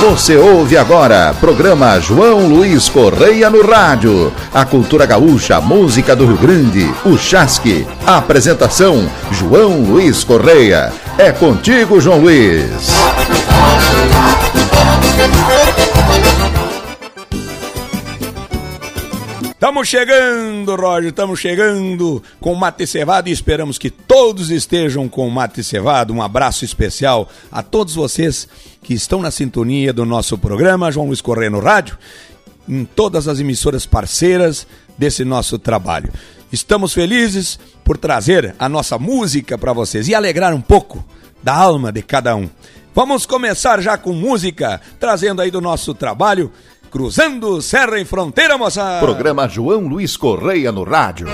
Você ouve agora, programa João Luiz Correia no rádio. A cultura gaúcha, a música do Rio Grande, o Chasque. Apresentação, João Luiz Correia. É contigo, João Luiz. Estamos chegando, Roger, estamos chegando com mate cevado e esperamos que todos estejam com mate cevado. Um abraço especial a todos vocês que estão na sintonia do nosso programa João Luiz Correia no Rádio, em todas as emissoras parceiras desse nosso trabalho. Estamos felizes por trazer a nossa música para vocês e alegrar um pouco da alma de cada um. Vamos começar já com música, trazendo aí do nosso trabalho Cruzando Serra e Fronteira, moça! Programa João Luiz Correia no rádio.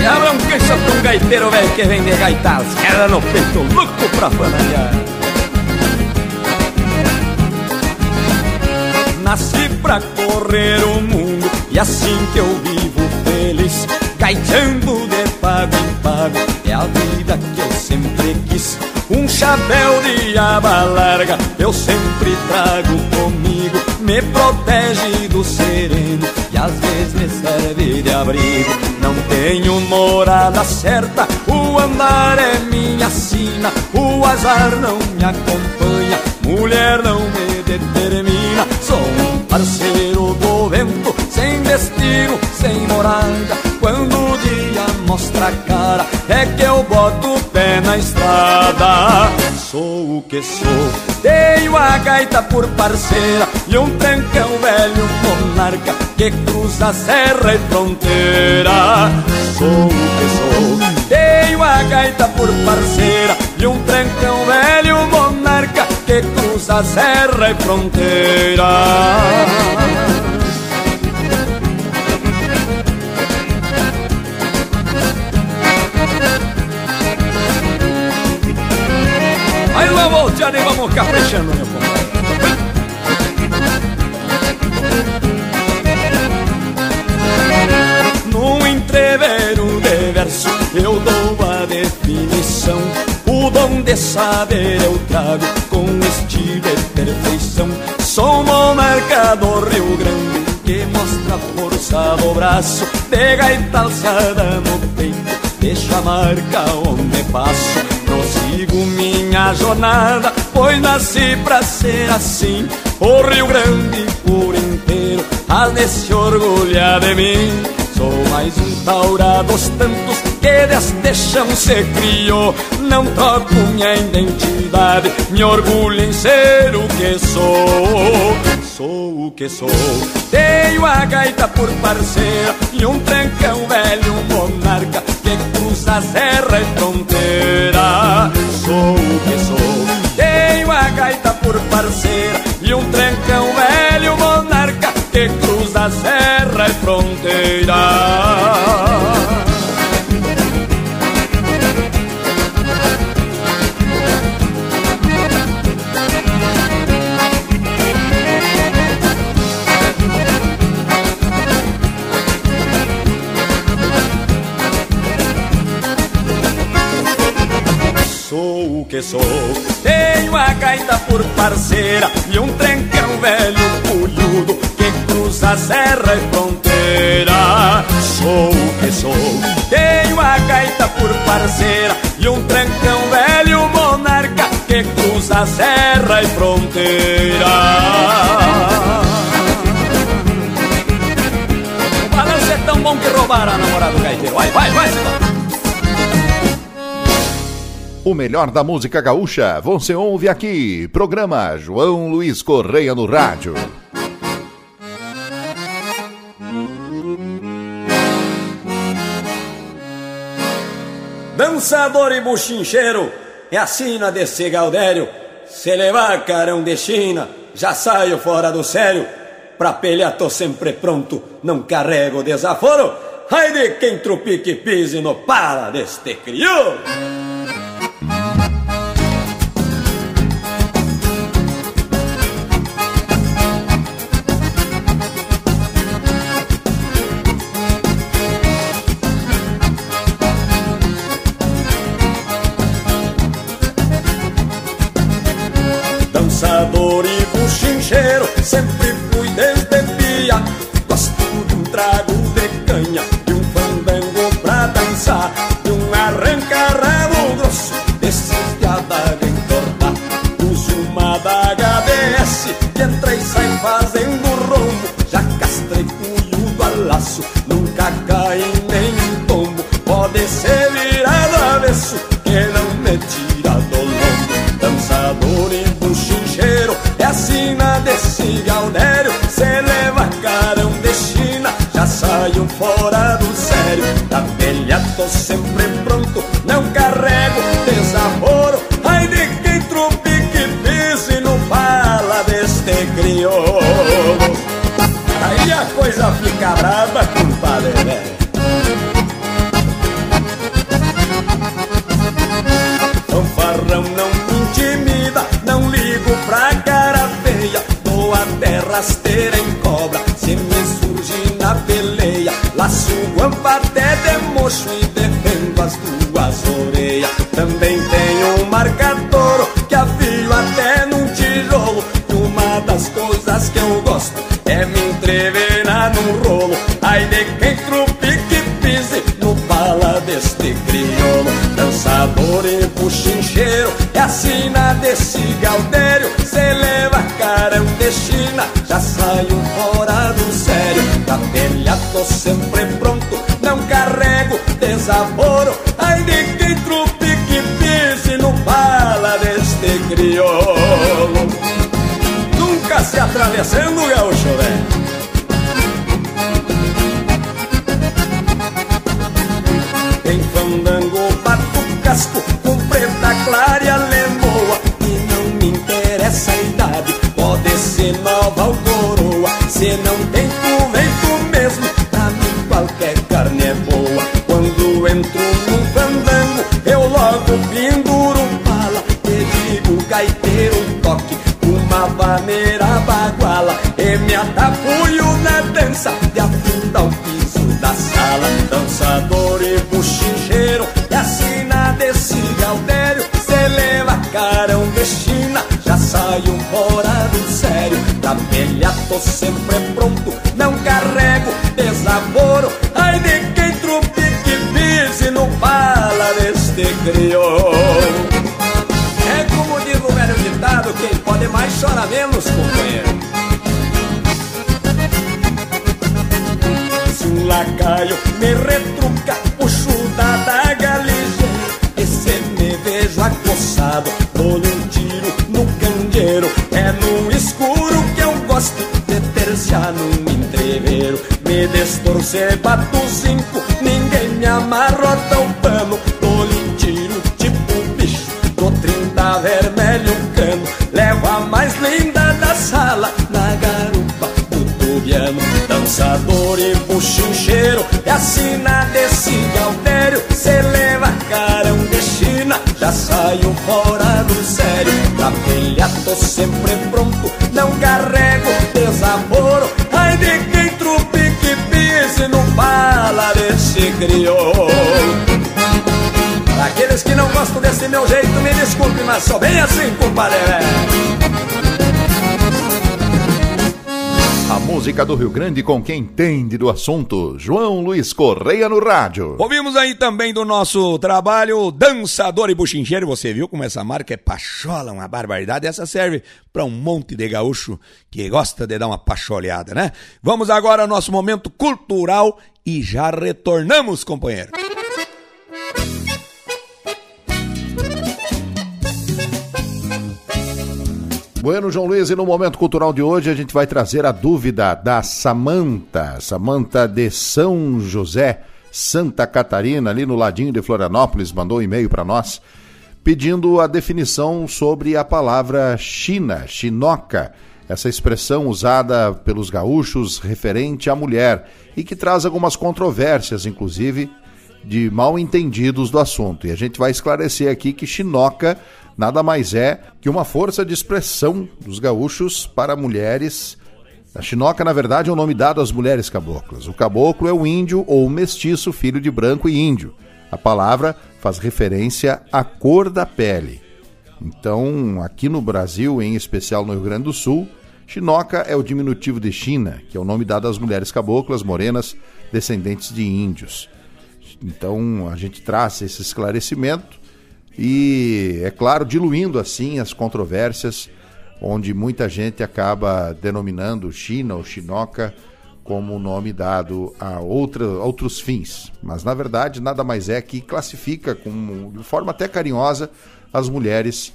E abra um gaiteiro velho que vem de gaitas, queda no peito, louco pra fanalhar. Nasci pra correr o mundo e assim que eu vivo feliz Gaiteando de pago em pago. É a vida que eu sempre quis Um chapéu de aba larga. Eu sempre trago comigo Me protege do sereno. E às vezes me serve de abrigo. Não tenho morada certa O andar é minha sina. O azar não me acompanha Mulher não me determina. Sou um parceiro do vento Sem destino, sem morada Quando o dia mostra a cara É que eu boto o pé na estrada. Sou o que sou. Tenho a gaita por parceira E um trancão velho monarca Que cruza serra e fronteira. Sou o que sou. Tenho a gaita por parceira E um trancão velho monarca Que cruza serra e fronteira volteada e vamos caprichando, meu compadre. Num entreveiro de verso eu dou a definição. O dom de saber eu trago com estilo e perfeição. Sou monarca do Rio Grande que mostra a força do braço. De gaita alçada no peito Deixa a marca onde passo Prossigo minha jornada Pois nasci pra ser assim. O Rio Grande por inteiro Há de se orgulhar de mim. Sou mais um taura dos tantos que deste chão se criou. Não troco minha identidade Me orgulho em ser o que sou. Sou o que sou. Tenho a gaita por parceira E um trancão velho monarca Cruza serra e fronteira Sou o que sou. Tenho a gaita por parceira E um trancão velho monarca Que cruza serra e fronteira Sou. Tenho a gaita por parceira E um trancão velho pulhudo Que cruza serra e fronteira. Sou o que sou. Tenho a gaita por parceira E um trancão velho monarca Que cruza serra e fronteira. O balanço é tão bom que roubaram a namorada do gaiteiro. Vai, vai, vai, senhor O melhor da música gaúcha você ouve aqui. Programa João Luiz Correia no rádio. Dançador e buchincheiro, é a sina desse Gaudério. Se levar carão de China, já saio fora do sério. Pra pelear tô sempre pronto, não carrego desaforo. Ai de quem trupique pise no para deste crioulo. Buchincheiro, é a sina desse gaudério. Cê leva carão de China, já saiu fora do sério. Da velha tô sempre pronto, não carrego desaforo. Ai de quem trupique pise no bala desse crioulo. Aqueles que não gostam desse meu jeito, me desculpe, mas sou bem assim, compadre. A música do Rio Grande com quem entende do assunto. João Luiz Correia no rádio. Ouvimos aí também do nosso trabalho Dançador e Buchincheiro. Você viu como essa marca é pachola, uma barbaridade. Essa serve para um monte de gaúcho que gosta de dar uma pacholeada, né? Vamos agora ao nosso momento cultural e já retornamos, companheiro. Bueno, João Luiz, e no momento cultural de hoje a gente vai trazer a dúvida da Samanta, Samanta de São José, Santa Catarina, ali no ladinho de Florianópolis, mandou um e-mail para nós pedindo a definição sobre a palavra China, chinoca, essa expressão usada pelos gaúchos referente à mulher e que traz algumas controvérsias, inclusive de mal entendidos do assunto. E a gente vai esclarecer aqui que chinoca nada mais é que uma força de expressão dos gaúchos para mulheres. A chinoca, na verdade, é o nome dado às mulheres caboclas. O caboclo é o índio ou o mestiço, filho de branco e índio. A palavra faz referência à cor da pele. Então, aqui no Brasil, em especial no Rio Grande do Sul, Chinoca é o diminutivo de China, que é o nome dado às mulheres caboclas morenas descendentes de índios. Então a gente traz esse esclarecimento e, é claro, diluindo assim as controvérsias, onde muita gente acaba denominando China ou Chinoca como o nome dado a outra, outros fins. Mas na verdade nada mais é que classifica com, de forma até carinhosa as mulheres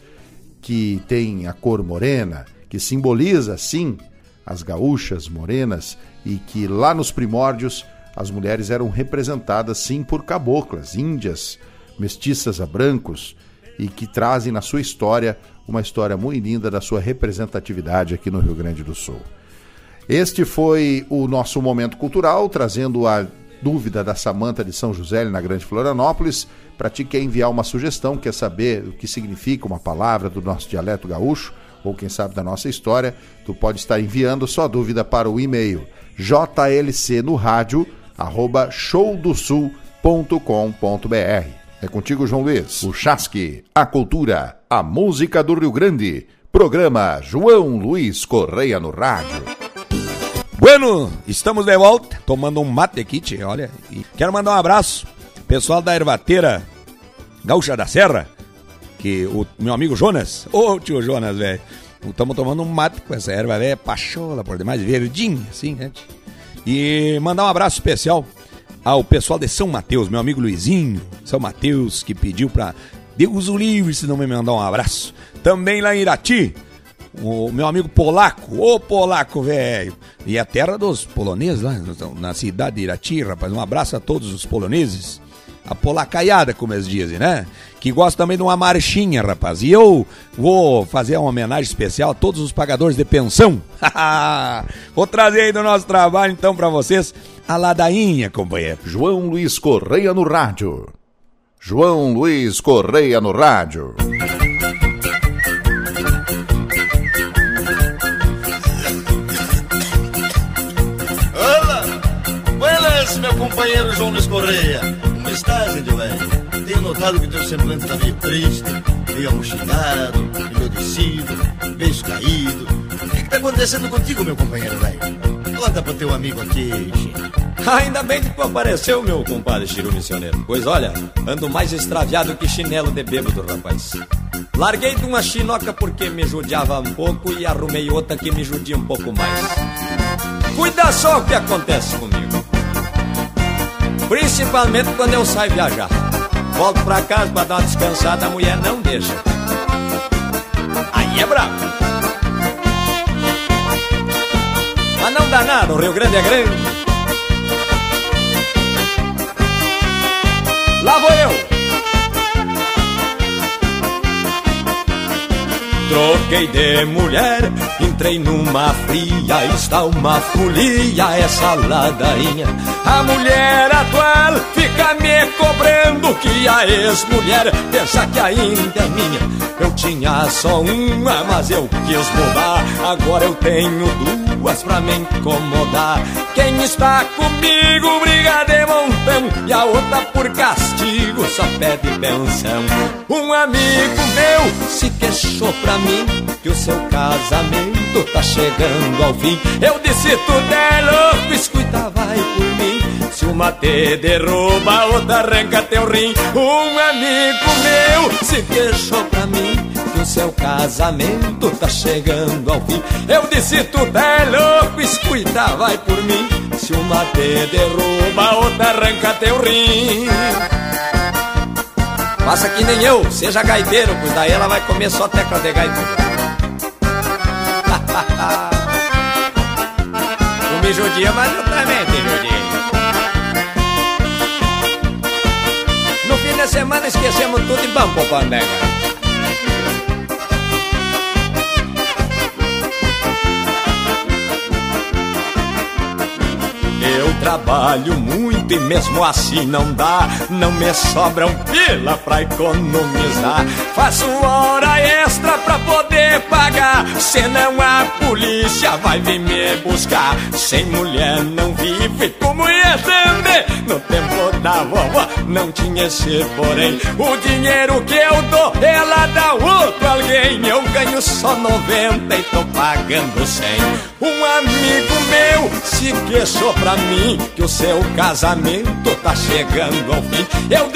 que têm a cor morena, que simboliza sim as gaúchas morenas e que lá nos primórdios as mulheres eram representadas sim por caboclas, índias, mestiças a brancos e que trazem na sua história uma história muito linda da sua representatividade aqui no Rio Grande do Sul. Este foi o nosso momento cultural, trazendo a dúvida da Samanta de São José, na Grande Florianópolis. Para ti que quer enviar uma sugestão, quer saber o que significa uma palavra do nosso dialeto gaúcho, ou quem sabe da nossa história, tu pode estar enviando sua dúvida para o e-mail jlc no rádio arroba showdosul.com.br. É contigo, João Luiz. O Chasque, a cultura, a música do Rio Grande. Programa João Luiz Correia no Rádio. Bueno, estamos de volta, tomando um mate aqui, olha. E quero mandar um abraço, pessoal da Ervateira Gaúcha da Serra, que o meu amigo Jonas, ô tio Jonas, velho, estamos tomando um mate com essa erva velha, pachola por demais, verdinha, assim, gente. E mandar um abraço especial ao pessoal de São Mateus, meu amigo Luizinho, São Mateus, que pediu pra Deus o livre se não me mandar um abraço. Também lá em Irati, o meu amigo polaco, ô polaco velho, e a terra dos poloneses lá na cidade de Irati, rapaz. Um abraço a todos os poloneses, a polacaiada, como eles dizem, né? Que gosta também de uma marchinha, rapaz. E eu vou fazer uma homenagem especial a todos os pagadores de pensão. vou trazer aí do nosso trabalho então para vocês a ladainha, companheiro. João Luiz Correia no rádio. João Luiz Correia no rádio. Olá! Buenas, meu companheiro João Luiz Correia. Como estás, índio velho? Tenho notado que teu semblante tá meio triste, meio amochilado, enlouquecido, beijo caído. O que, que tá acontecendo contigo, meu companheiro velho? Conta pro teu amigo aqui. Ainda bem que tu apareceu, meu compadre Chiru Missioneiro. Pois olha, ando mais extraviado que chinelo de bêbado, rapaz. Larguei de uma chinoca porque me judiava um pouco e arrumei outra que me judia um pouco mais. Cuida só o que acontece comigo. Principalmente quando eu saio viajar. Volto pra casa pra dar uma descansada, a mulher não deixa. Aí é brabo. Mas não dá nada, o Rio Grande é grande. Lá vou eu. Troquei de mulher, entrei numa fria, está uma folia essa ladainha. A mulher atual fica me cobrando que a ex-mulher pensa que ainda é minha. Eu tinha só uma, mas eu quis mudar, agora eu tenho duas pra me incomodar. Quem está comigo briga de montão e a outra por castigo só pede pensão. Um amigo meu se queixou pra mim que o seu casamento tá chegando ao fim. Eu disse tudo é louco, escuta, vai por mim. Se uma te derruba, outra arranca teu rim. Um amigo meu se queixou pra mim o seu casamento tá chegando ao fim. Eu disse tudo é louco, escuta, vai por mim. Se uma te derruba, outra arranca teu rim. Faça que nem eu, seja gaiteiro, pois daí ela vai comer só tecla de gaita. o me judia, mas eu também te judia. No fim de semana esquecemos tudo e vamos pro. Trabalho muito e mesmo assim não dá. Não me sobra um pila pra economizar. Faço hora extra pra poder pagar. Senão a polícia vai vir me buscar. Sem mulher não vive como ia entender. No tempo da vovó não tinha esse porém. O dinheiro que eu dou, ela dá outro alguém. Eu ganho só 90 e tô pagando 100. Um amigo meu se queixou pra mim que o seu casamento tá chegando ao fim. Eu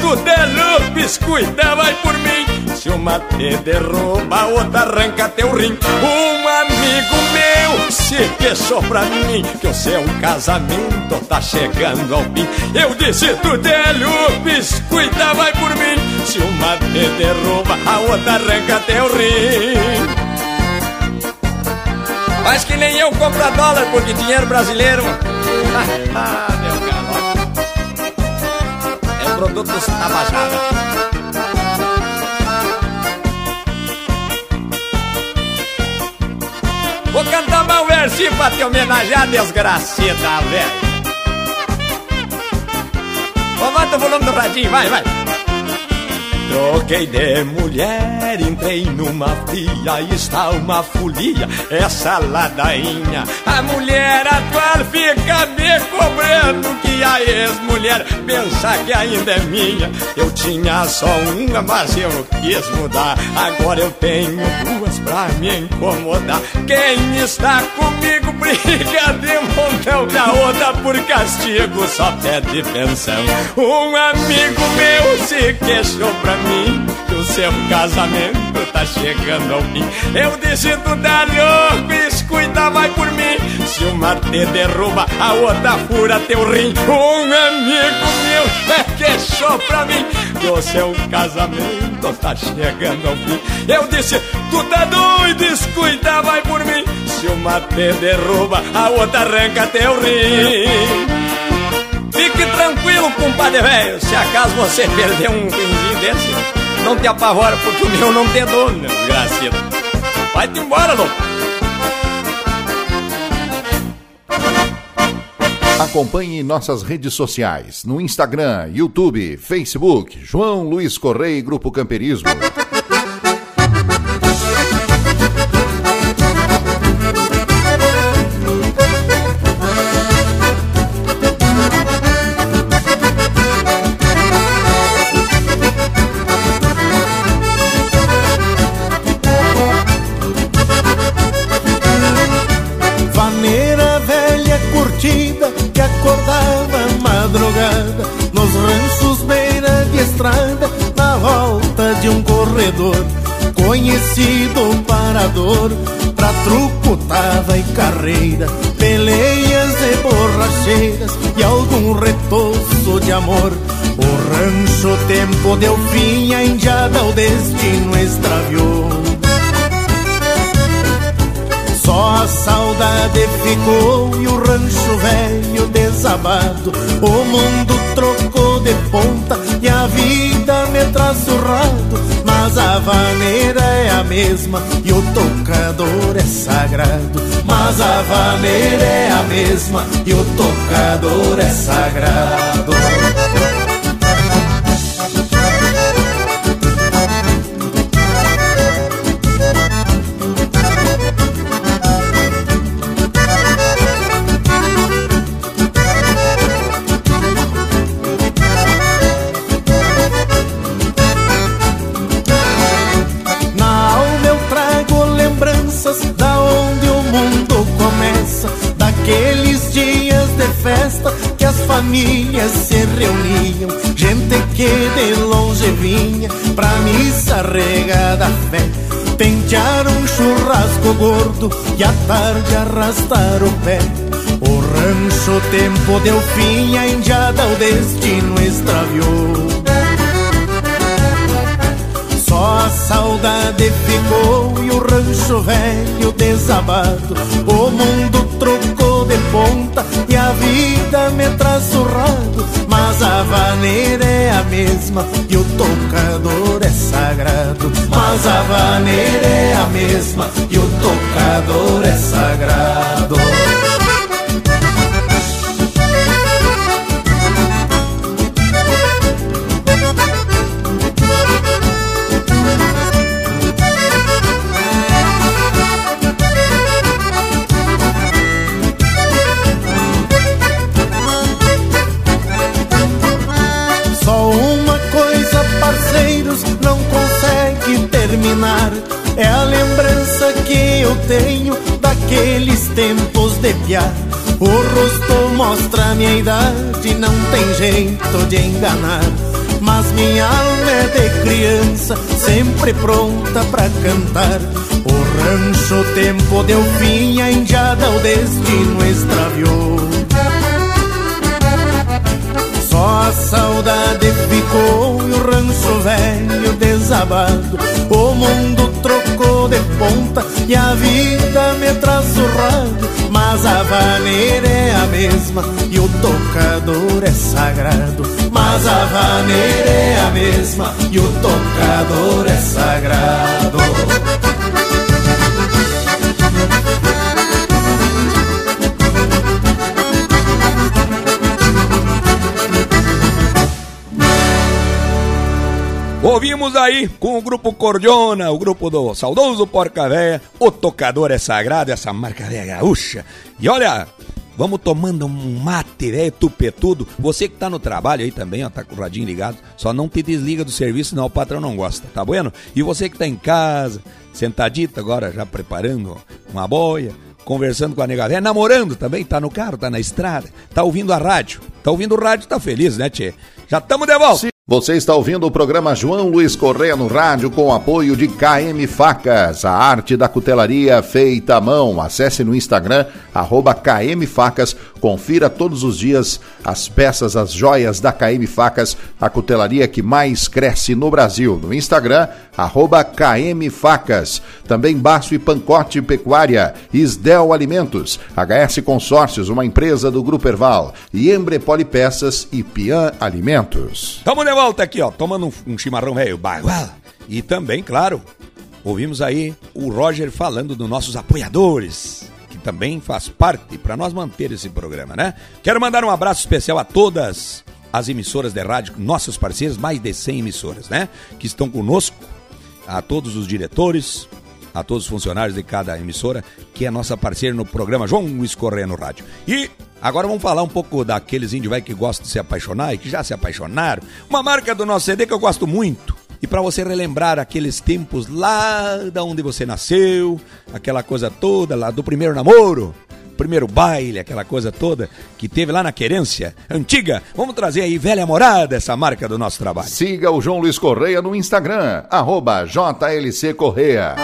tudo é lupes, cuida, vai por mim. Se uma te derruba, outra arranca teu rim. Um amigo meu se queixou pra mim que o seu casamento tá chegando ao fim. Eu disse tudo é lupes, cuida, vai por mim. Se uma te derruba, a outra arranca teu rim. Faz que nem eu compro dólar, porque dinheiro brasileiro. ah, meu garoto. É produto da Tabajara. Vou cantar um versinho pra te homenagear, desgracida, velho. Aumenta o volume do radinho, vai, vai. Troquei de mulher, entrei numa fria, está uma folia, essa ladainha. A mulher atual fica me cobrando que a ex-mulher pensa que ainda é minha. Eu tinha só uma, mas eu quis mudar. Agora eu tenho duas pra me incomodar. Quem está comigo briga de montão, da outra por castigo só pede pensão. Um amigo meu se queixou pra mim que o seu casamento tá chegando ao fim. Eu disse tu dá louco, escuta, vai por mim. Se uma te derruba, a outra fura teu rim. Um amigo meu é queixou pra mim que o seu casamento tá chegando ao fim. Eu disse tu tá doido, escuta, vai por mim. Se uma te derruba, a outra arranca teu rim. Fique tranquilo, compadre velho. Se acaso você perder um rimzinho desse, não te apavora, porque o meu não tem dono, meu desgracido. Vai-te embora, louco. Acompanhe nossas redes sociais no Instagram, YouTube, Facebook, João Luiz Correia e Grupo Camperismo. Parador pra truco, tava e carreira peleias e borracheiras e algum retoço de amor o rancho tempo deu fim a indiada o destino extraviou só a saudade ficou e o rancho velho desabado. O mundo trocou de ponta e a vida me traz surrado. Mas a vaneira é a mesma e o tocador é sagrado. Mas a vaneira é a mesma e o tocador é sagrado. Famílias se reuniam, gente que de longe vinha pra missa regada a fé. Pentear um churrasco gordo e à tarde arrastar o pé. O rancho tempo deu fim, a indiada o destino extraviou. Só a saudade ficou e o rancho velho desabado. O mundo trocou de ponta e a vida me traz surrado. Mas a vaneira é a mesma e o tocador é sagrado. Mas a vaneira é a mesma e o tocador é sagrado. De. O rosto mostra minha idade, não tem jeito de enganar. Mas minha alma é de criança, sempre pronta pra cantar. O rancho, o tempo deu fim, a indiada o destino extraviou. Só a saudade ficou e o rancho velho desabado. O mundo trocou de ponta e a vida me traz surrado. Mas a vaneira é a mesma e o tocador é sagrado. Mas a vaneira é a mesma e o tocador é sagrado. Ouvimos aí com o grupo Cordiona, o grupo do saudoso Porca Véia, o tocador é sagrado, essa marca velha gaúcha. E olha, vamos tomando um mate velho tupetudo. Você que tá no trabalho aí também, ó, tá com o radinho ligado, só não te desliga do serviço, senão o patrão não gosta, tá bueno? E você que tá em casa, sentadito agora, já preparando uma boia, conversando com a nega véia, namorando também, tá no carro, tá na estrada, tá ouvindo a rádio. Tá ouvindo o rádio, tá feliz, né, tchê? Já estamos de volta. Sim. Você está ouvindo o programa João Luiz Correia no rádio com apoio de KM Facas, a arte da cutelaria feita à mão. Acesse no Instagram, arroba KM Facas, confira todos os dias as peças, as joias da KM Facas, a cutelaria que mais cresce no Brasil. No Instagram, arroba KM Facas. Também Baço e Pancote Pecuária, Isdel Alimentos, HS Consórcios, uma empresa do Grupo Erval, e Embrepoli Peças e Pian Alimentos. Tamo volta aqui, ó, tomando um, um chimarrão velho, bagual. E também, claro, ouvimos aí o Roger falando dos nossos apoiadores, que também faz parte para nós manter esse programa, né? Quero mandar um abraço especial a todas as emissoras de rádio, nossos parceiros, mais de 100 emissoras, né? Que estão conosco, a todos os diretores, a todos os funcionários de cada emissora, que é nossa parceira no programa João Luiz Correia no Rádio. E Agora vamos falar um pouco daqueles índios velho que gostam de se apaixonar e que já se apaixonaram. Uma marca do nosso CD que eu gosto muito. E para você relembrar aqueles tempos lá da onde você nasceu, aquela coisa toda lá do primeiro namoro, primeiro baile, aquela coisa toda que teve lá na querência antiga. Vamos trazer aí velha morada, essa marca do nosso trabalho. Siga o João Luiz Correia no Instagram, arroba JLC Correia.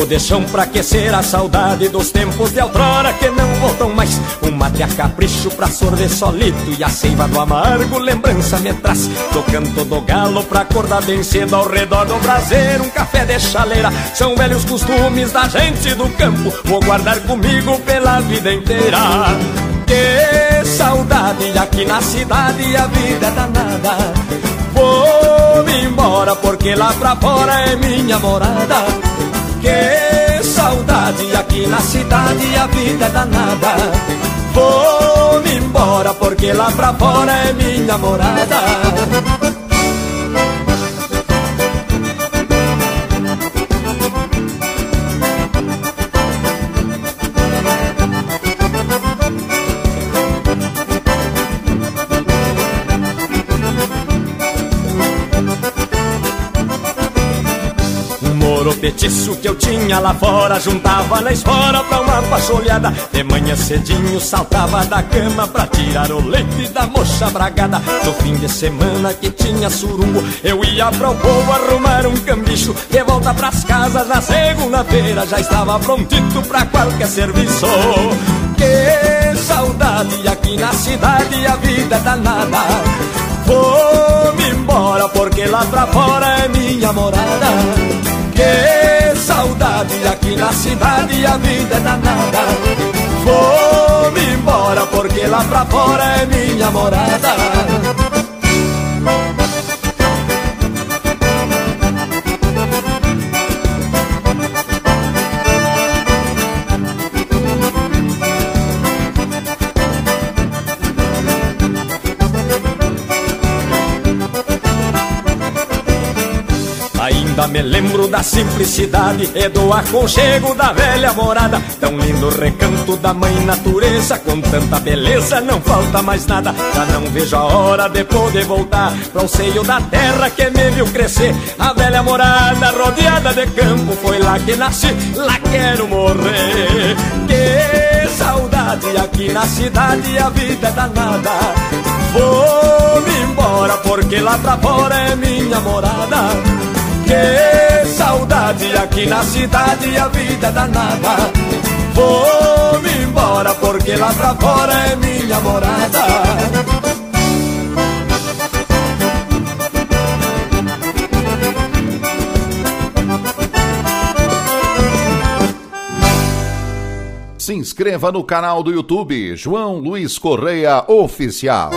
Fogo de chão pra aquecer a saudade dos tempos de outrora que não voltam mais. Um mate a capricho pra sorver solito e a seiva do amargo lembrança me traz. Do canto do galo pra acordar bem cedo ao redor do braseiro, um café de chaleira. São velhos costumes da gente do campo, vou guardar comigo pela vida inteira. Que saudade aqui na cidade a vida é danada. Vou me embora porque lá pra fora é minha morada. Que saudade aqui na cidade a vida é danada. Vou-me embora porque lá pra fora é minha morada petiço que eu tinha lá fora Juntava na esfora pra uma pacholhada De manhã cedinho saltava da cama Pra tirar o leite da mocha bragada. No fim de semana que tinha surungo Eu ia pro povo arrumar um cambicho. De volta pras casas na segunda-feira Já estava prontito pra qualquer serviço. Que saudade aqui na cidade a vida é danada. Vou-me embora porque lá pra fora é minha morada que saudade aqui na cidade a vida é danada. Vou-me embora porque lá pra fora é minha morada Ainda me lembro da simplicidade e do aconchego da velha morada. Tão lindo recanto da mãe natureza, com tanta beleza não falta mais nada. Já não vejo a hora de poder voltar para o seio da terra que me viu crescer. A velha morada rodeada de campo foi lá que nasci, lá quero morrer. Que saudade aqui na cidade, a vida é danada. Vou-me embora porque lá pra fora é minha morada. Saudade aqui na cidade, a vida é danada. Vou-me embora porque lá pra fora é minha morada. Se inscreva no canal do YouTube João Luiz Correia Oficial.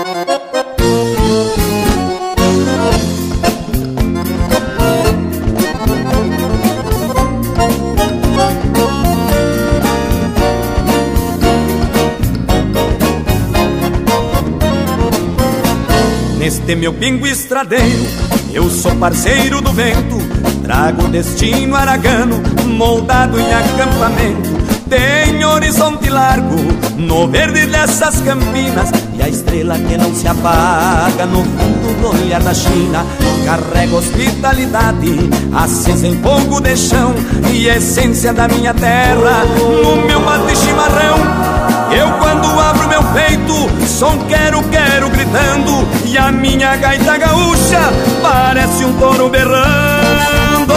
Neste meu pingo estradeiro, eu sou parceiro do vento, trago destino aragano, moldado em acampamento. Tem horizonte largo no verde dessas campinas. E a estrela que não se apaga no fundo do olhar da China. Carrega hospitalidade acesa em fogo de chão. E essência da minha terra no meu mate chimarrão Eu quando abro meu peito, som quero, quero gritando E a minha gaita gaúcha parece um touro berrando.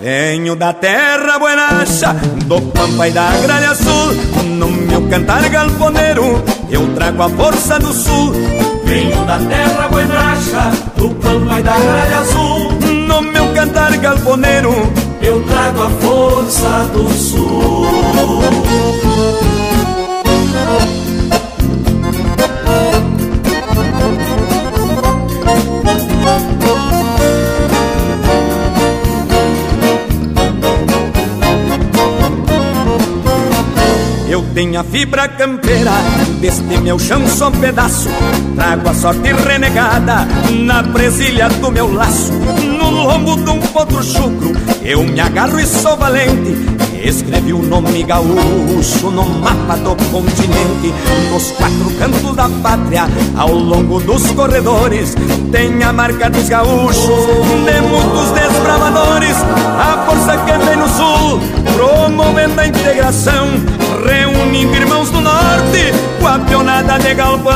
Venho da terra buenacha, do pampa e da gralha azul No meu cantar galponeiro, eu trago a força do sul. Venho da terra buenacha, do pampa e da gralha azul No meu cantar galponeiro, eu trago a força do sul Tem a fibra campeira. Deste meu chão só pedaço Trago a sorte renegada na presilha do meu laço. No lombo de um potro chucro eu me agarro e sou valente. Escrevi o nome gaúcho no mapa do continente. Nos quatro cantos da pátria, ao longo dos corredores Tem a marca dos gaúchos, de muitos desbravadores A força que vem no sul, promovendo a integração Reunindo irmãos do norte, com a pionada de galpão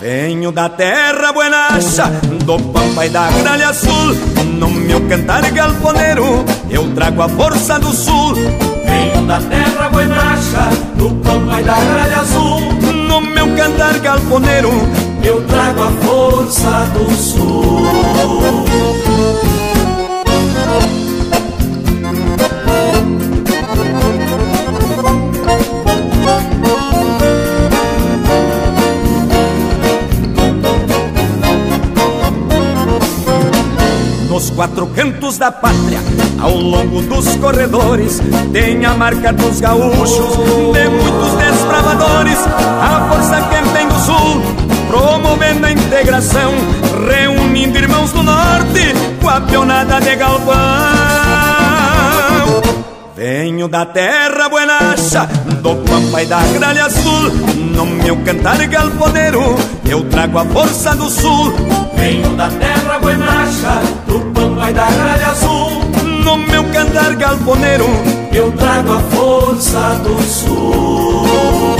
Venho da terra buenacha, do pampa e da gralha azul No meu cantar galponeiro, eu trago a força do sul. Venho da terra buenacha, do pampa e da gralha azul No meu cantar galponeiro, eu trago a força do sul quatro cantos da pátria, ao longo dos corredores, tem a marca dos gaúchos, de muitos desbravadores, a força que vem do sul, promovendo a integração, reunindo irmãos do norte, com a pionada de galpão. Venho da terra buenacha, do pampa e da gralha azul. No meu cantar galponeiro, eu trago a força do sul. Venho da terra buenacha, do pampa e da gralha azul No meu cantar galponeiro, eu trago a força do sul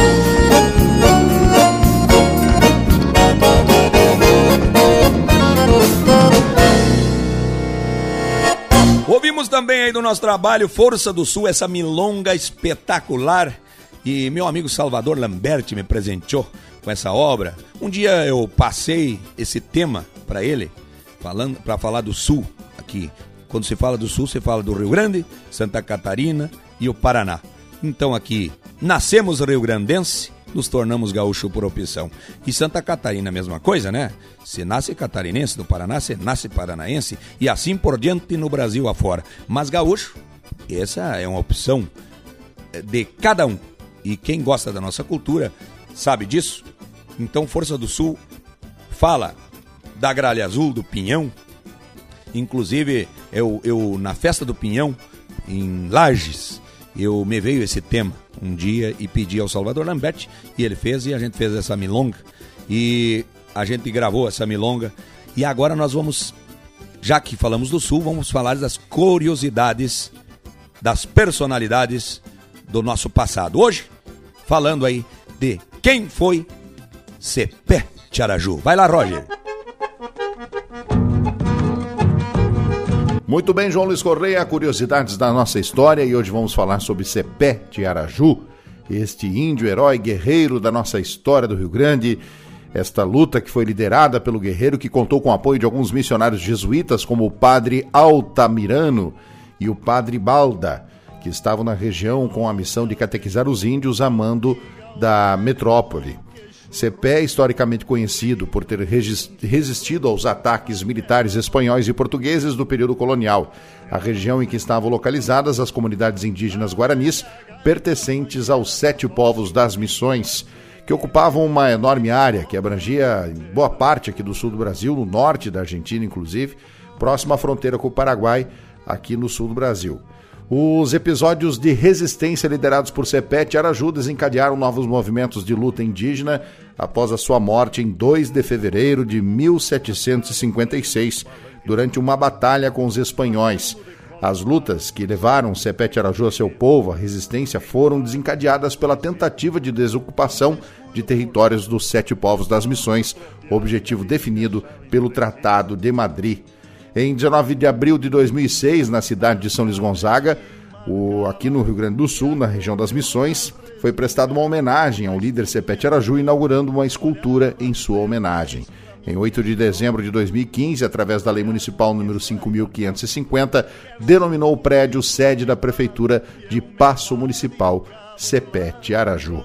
Ouvimos também aí do nosso trabalho Força do Sul, essa milonga espetacular. E meu amigo Salvador Lamberti me presenteou com essa obra. Um dia eu passei esse tema para ele, falando para falar do Sul aqui. Quando se fala do Sul, se fala do Rio Grande, Santa Catarina e o Paraná. Então aqui nascemos rio-grandense, nos tornamos gaúcho por opção. E Santa Catarina, a mesma coisa, né? Se nasce catarinense no Paraná, se nasce paranaense e assim por diante no Brasil afora. Mas gaúcho, essa é uma opção eh, de cada um. E quem gosta da nossa cultura sabe disso. Então, Força do Sul fala da gralha azul, do pinhão, Inclusive, eu, eu na festa do Pinhão, em Lages, eu me veio esse tema um dia e pedi ao Salvador Lambert e ele fez e a gente fez essa milonga e a gente gravou essa milonga e agora nós vamos, já que falamos do Sul, vamos falar das curiosidades, das personalidades do nosso passado. Hoje, falando aí de quem foi Cepé Tiaraju. Vai lá, Roger. Muito bem, João Luiz Correia, curiosidades da nossa história e hoje vamos falar sobre Cepé de Araju, este índio herói guerreiro da nossa história do Rio Grande. Esta luta que foi liderada pelo guerreiro que contou com o apoio de alguns missionários jesuítas como o padre Altamirano e o padre Balda, que estavam na região com a missão de catequizar os índios a mando da metrópole. Cepé é historicamente conhecido por ter resistido aos ataques militares espanhóis e portugueses do período colonial. A região em que estavam localizadas as comunidades indígenas guaranis, pertencentes aos sete povos das missões, que ocupavam uma enorme área que abrangia boa parte aqui do sul do Brasil, no norte da Argentina, inclusive, próxima à fronteira com o Paraguai, aqui no sul do Brasil. Os episódios de resistência liderados por Cepete Araju desencadearam novos movimentos de luta indígena após a sua morte em 2 de fevereiro de 1756, durante uma batalha com os espanhóis. As lutas que levaram Cepete Araju a seu povo à resistência foram desencadeadas pela tentativa de desocupação de territórios dos sete povos das missões, objetivo definido pelo Tratado de Madrid. Em 19 de abril de 2006, na cidade de São Luís Gonzaga, o, aqui no Rio Grande do Sul, na região das Missões, foi prestada uma homenagem ao líder Cepete Araju, inaugurando uma escultura em sua homenagem. Em 8 de dezembro de 2015, através da Lei Municipal número 5.550, denominou o prédio sede da Prefeitura de Passo Municipal Cepete Araju.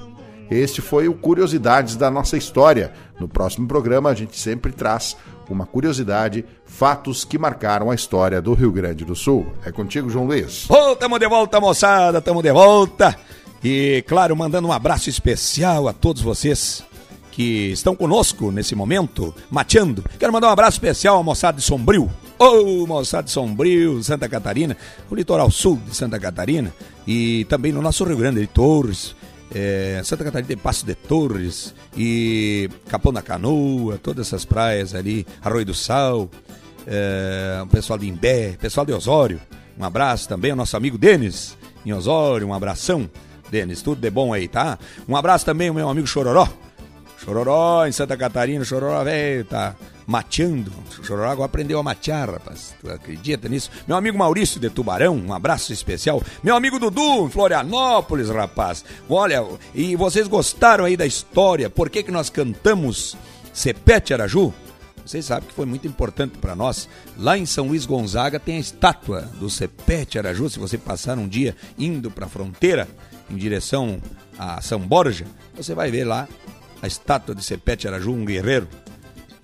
Este foi o Curiosidades da nossa história. No próximo programa, a gente sempre traz uma curiosidade, fatos que marcaram a história do Rio Grande do Sul. É contigo, João Luiz. Oh, de volta, moçada, tamo de volta. E, claro, mandando um abraço especial a todos vocês que estão conosco nesse momento, mateando. Quero mandar um abraço especial à moçada de Sombrio. Ô, oh, moçada de Sombrio, Santa Catarina, o litoral sul de Santa Catarina e também no nosso Rio Grande de Torres, é, Santa Catarina tem Passo de Torres e Capão da Canoa, todas essas praias ali, Arroio do Sal, é, o pessoal de Imbé, pessoal de Osório, um abraço também ao nosso amigo Denis em Osório, um abração, Denis, tudo de bom aí, tá? Um abraço também ao meu amigo Chororó, Chororó em Santa Catarina, Chororó velho, tá mateando. O Chororó agora aprendeu a matear, rapaz. Tu acredita nisso? Meu amigo Maurício de Tubarão, um abraço especial. Meu amigo Dudu, em Florianópolis, rapaz. Olha, e vocês gostaram aí da história? Por que, que nós cantamos Cepete Araju? Vocês sabem que foi muito importante para nós. Lá em São Luís Gonzaga tem a estátua do Cepete Araju. Se você passar um dia indo para a fronteira, em direção a São Borja, você vai ver lá a estátua de Cepete Araju, um guerreiro,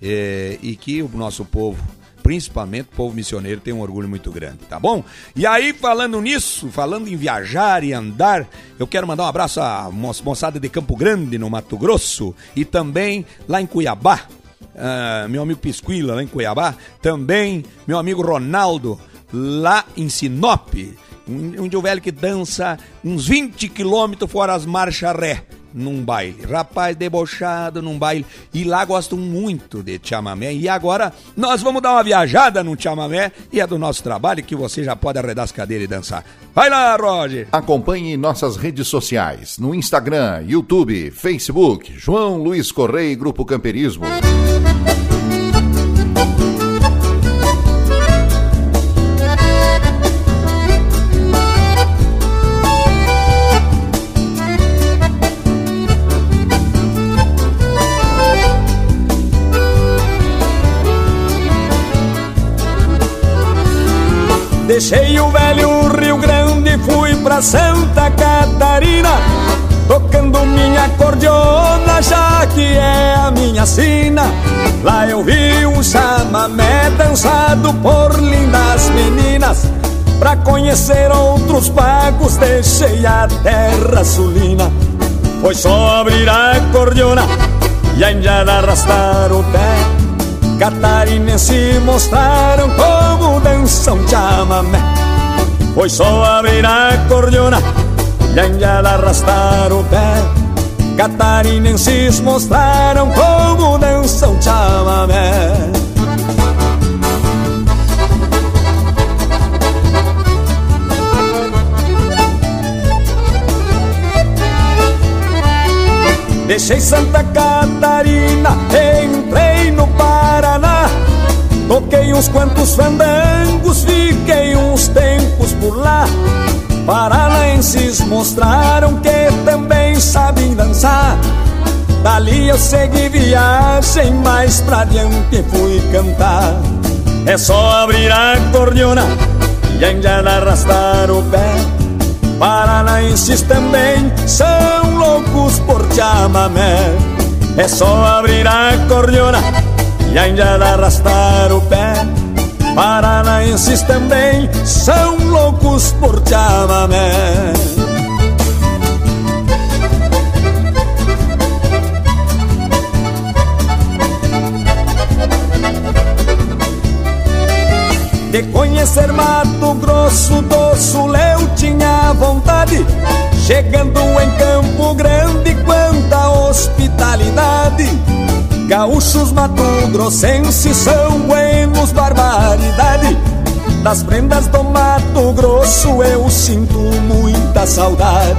é, e que o nosso povo, principalmente o povo missioneiro, tem um orgulho muito grande, tá bom? E aí, falando nisso, falando em viajar e andar, eu quero mandar um abraço à moçada de Campo Grande, no Mato Grosso, e também lá em Cuiabá, uh, meu amigo Pisquila, lá em Cuiabá, também meu amigo Ronaldo, lá em Sinop, um, um velho que dança uns 20 quilômetros fora as marchas ré num baile. Rapaz debochado num baile. E lá gostam muito de chamamé. E agora nós vamos dar uma viajada no chamamé. E é do nosso trabalho que você já pode arredar as cadeiras e dançar. Vai lá, Roger! Acompanhe nossas redes sociais. No Instagram, YouTube, Facebook. João Luiz Correia e Grupo Camperismo. Deixei o velho Rio Grande e fui pra Santa Catarina Tocando minha cordiona, já que é a minha sina. Lá eu vi um chamamé dançado por lindas meninas. Pra conhecer outros pagos deixei a terra sulina. Foi só abrir a cordiona e a arrastar o pé Catarinense mostraram como dançam chamamé. Foi só abrir a cordiona e ainda arrastar o pé. Catarinenses mostraram como dançam chamamé Deixei Santa Catarina, entrei no Paraná. Toquei uns quantos fandangos, fiquei uns tempos por lá. Paranaenses mostraram que também sabem dançar. Dali eu segui viagem, mais pra diante fui cantar. É só abrir a cordiona e ainda arrastar o pé Paranaenses também são loucos por chamamé. É só abrir a cordiona e ainda arrastar o pé. Paranaenses também são loucos por chamamé De conhecer Mato Grosso do Sul eu tinha vontade. Chegando em Campo Grande, quanta hospitalidade. Gaúchos mato-grossenses são buenos, barbaridade. Das prendas do Mato Grosso eu sinto muita saudade.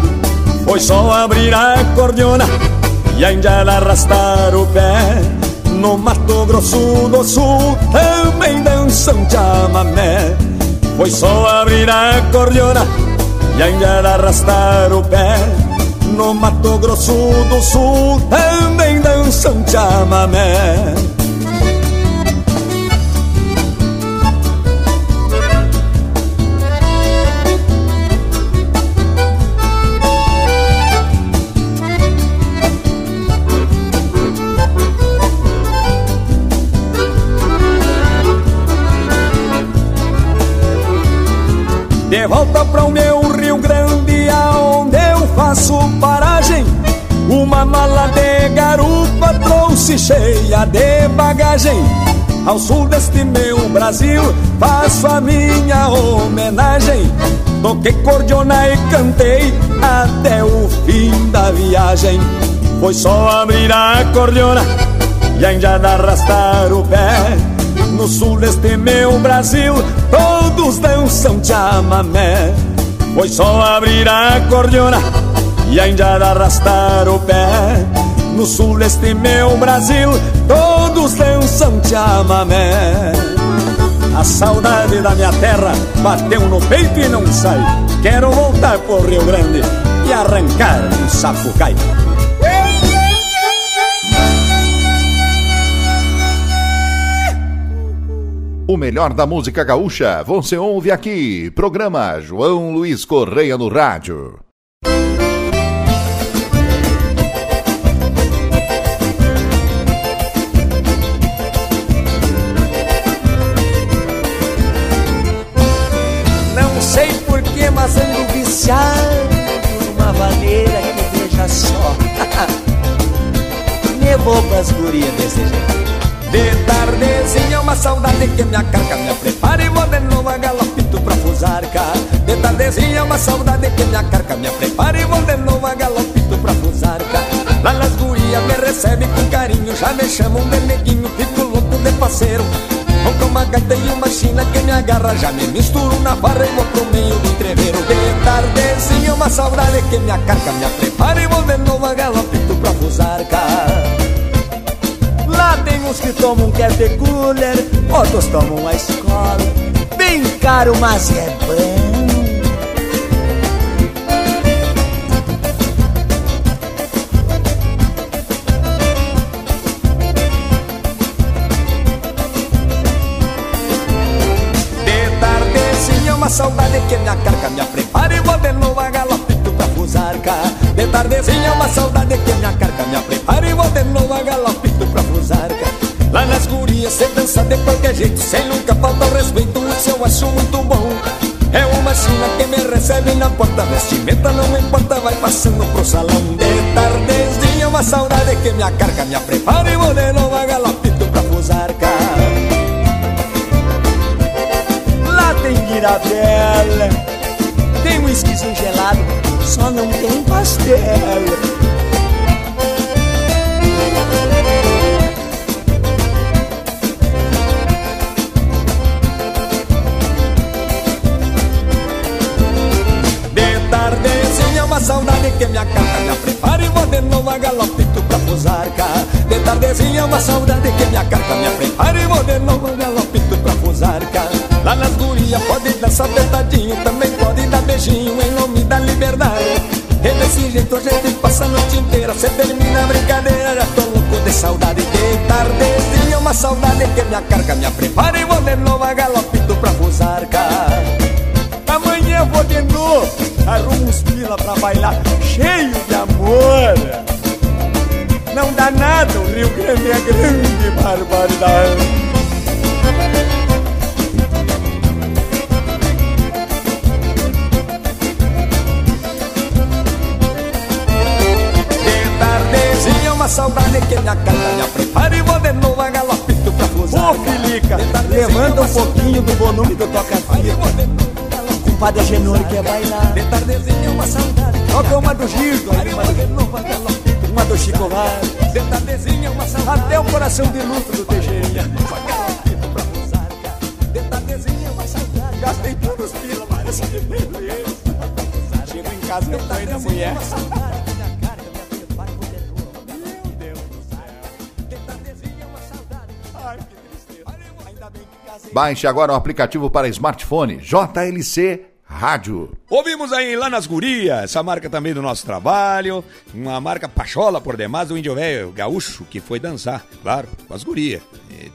Foi só abrir a cordiona e ainda arrastar o pé no Mato Grosso do Sul também dançam chamamé. Foi só abrir a cordiona e ainda arrastar o pé. No Mato Grosso do Sul também dançam chamamé volta para o meu Rio Grande, aonde eu faço paragem. Uma mala de garupa trouxe cheia de bagagem. Ao sul deste meu Brasil, faço a minha homenagem. Toquei cordiona e cantei até o fim da viagem. Foi só abrir a cordiona e ainda arrastar o pé. No sul deste meu Brasil, todos dançam chamamé. Foi só abrir a cordiona e ainda arrastar o pé. No sul deste meu Brasil, todos dançam chamamé. A saudade da minha terra bateu no peito e não sai. Quero voltar pro Rio Grande e arrancar um sapucai O melhor da música gaúcha você ouve aqui. Programa João Luiz Correia no Rádio. Não sei porquê, mas ando viciado por uma vaneira que veja só. Me vou pras gurias desse jeito. De tardezinha uma saudade que me acarca. Me prepara e vou de novo a galopito pra fusarca. De tardezinha uma saudade que me acarca. Me prepara e vou de novo a galopito pra fusarca. Lá nas gurias me recebe com carinho. Já me chamam de neguinho, fico louco de parceiro. Com uma gaita e uma china que me agarra. Já me misturo na farra e vou pro meio do entreveiro. De tardezinha uma saudade que me acarca. Me prepara e vou de novo a galopito pra fusarca Lá tem uns que tomam café cooler, outros tomam a escola. Bem caro, mas é bom. Saudade que me acarca Me prepara e vou de novo a galopito pra fusarca De tardezinha uma saudade que me acarca Me prepara e vou de novo a fusarca Lá nas gurias cê dança de qualquer jeito Sem nunca falta respeito, isso eu acho muito bom. É uma china que me recebe na porta Vestimenta não importa, vai passando pro salão. De tardes dia uma saudade que me acarca Me prepara e vou de novo a galopito pra fusarca. Lá tem girabela Tem um uísquezinho gelado Só não tem pastel. Que me acata Me preparo e vou de novo a galopito pra fusarca. De tardezinha uma saudade que me acata Me preparo e vou de novo a galopito pra fusarca. Lá nas gurias pode dançar apertadinho Também pode dar beijinho em nome da liberdade. E desse jeito a gente passa a noite inteira Cê termina a brincadeira, já tô louco de saudade De tardezinha. Uma saudade que me acarca Me preparo e vou de novo a pra fusarca. Amanhã vou de novo arruma uns pila pra bailar cheio de amor. Não dá nada, o Rio Grande é grande barbaridade. uma saudade que me acata, me prepara e vou de novo a galopito pra cruzar. Ô, Filica, levanta um pouquinho do volume do toca-fita compadre Agenor quer bailar. De tardezinha uma saudade. Toca uma do Gildo, uma do Chico Vaz. De tardezinha uma saudade. Até o coração de luto do Teixeirinha. De tardezinha uma saudade. Gastei todos os pila, parece que medo Chego em casa, eu tô da mulher. Baixe agora o aplicativo para smartphone JLC Rádio. Ouvimos aí lá nas gurias, essa marca também do nosso trabalho, uma marca pachola por demais do índio velho gaúcho que foi dançar, claro, com as gurias.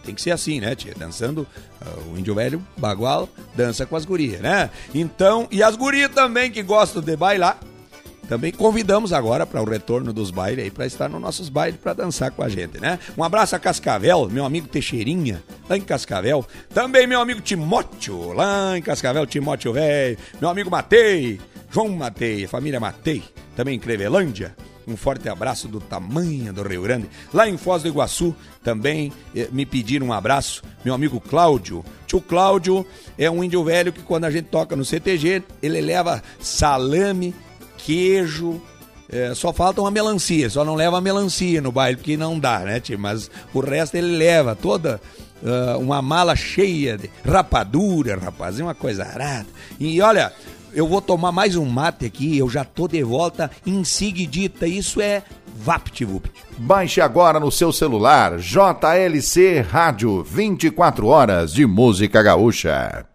tem que ser assim, né, tia? Dançando, uh, o índio velho bagual dança com as gurias, né? Então, e as gurias também que gostam de bailar, também convidamos agora para o retorno dos bailes aí, para estar nos nossos bailes para dançar com a gente, né? Um abraço a Cascavel, meu amigo Teixeirinha, lá em Cascavel. Também meu amigo Timóteo, lá em Cascavel, Timóteo velho. Meu amigo Matei, João Matei, família Matei, também em Crevelândia. Um forte abraço do tamanho do Rio Grande. Lá em Foz do Iguaçu também eh, me pediram um abraço. Meu amigo Cláudio. Tio Cláudio é um índio velho que quando a gente toca no CTG, ele leva salame queijo. É, só falta uma melancia, só não leva a melancia no baile, porque não dá, né, tio? Mas o resto ele leva toda uh, uma mala cheia de rapadura, rapaz, uma coisa arada. E olha, eu vou tomar mais um mate aqui, eu já tô de volta em seguidita. Isso é VaptVupt. Baixe agora no seu celular JLC Rádio 24 horas de música gaúcha.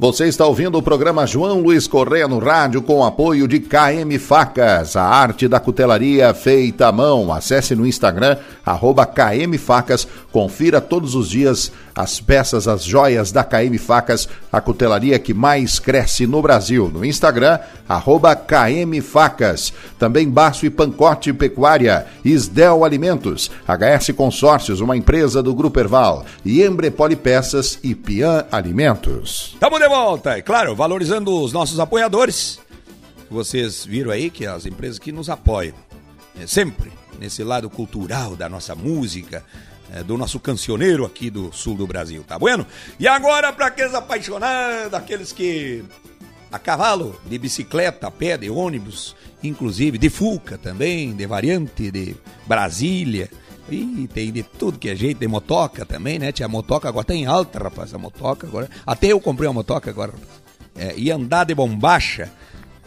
Você está ouvindo o programa João Luiz Correia no rádio com apoio de KM Facas, a arte da cutelaria feita à mão. Acesse no Instagram, arroba KM Facas, confira todos os dias as peças, as joias da KM Facas, a cutelaria que mais cresce no Brasil. No Instagram, arroba KM Facas. Também Baço e Pancote Pecuária, Isdel Alimentos, HS Consórcios, uma empresa do Grupo Erval, e Embrepoli Peças e Pian Alimentos. Tamo de volta, e claro, valorizando os nossos apoiadores. Vocês viram aí que as empresas que nos apoiam, é, sempre nesse lado cultural da nossa música, é, do nosso cancioneiro aqui do sul do Brasil, tá bueno? E agora para aqueles apaixonados, aqueles que a cavalo, de bicicleta, a pé, de ônibus, inclusive de Fuca também, de variante, de Brasília, e tem de tudo que é jeito, de motoca também, né? Tinha motoca agora tem tá alta, rapaz, a motoca agora. Até eu comprei uma motoca agora, rapaz. É, e andar de bombacha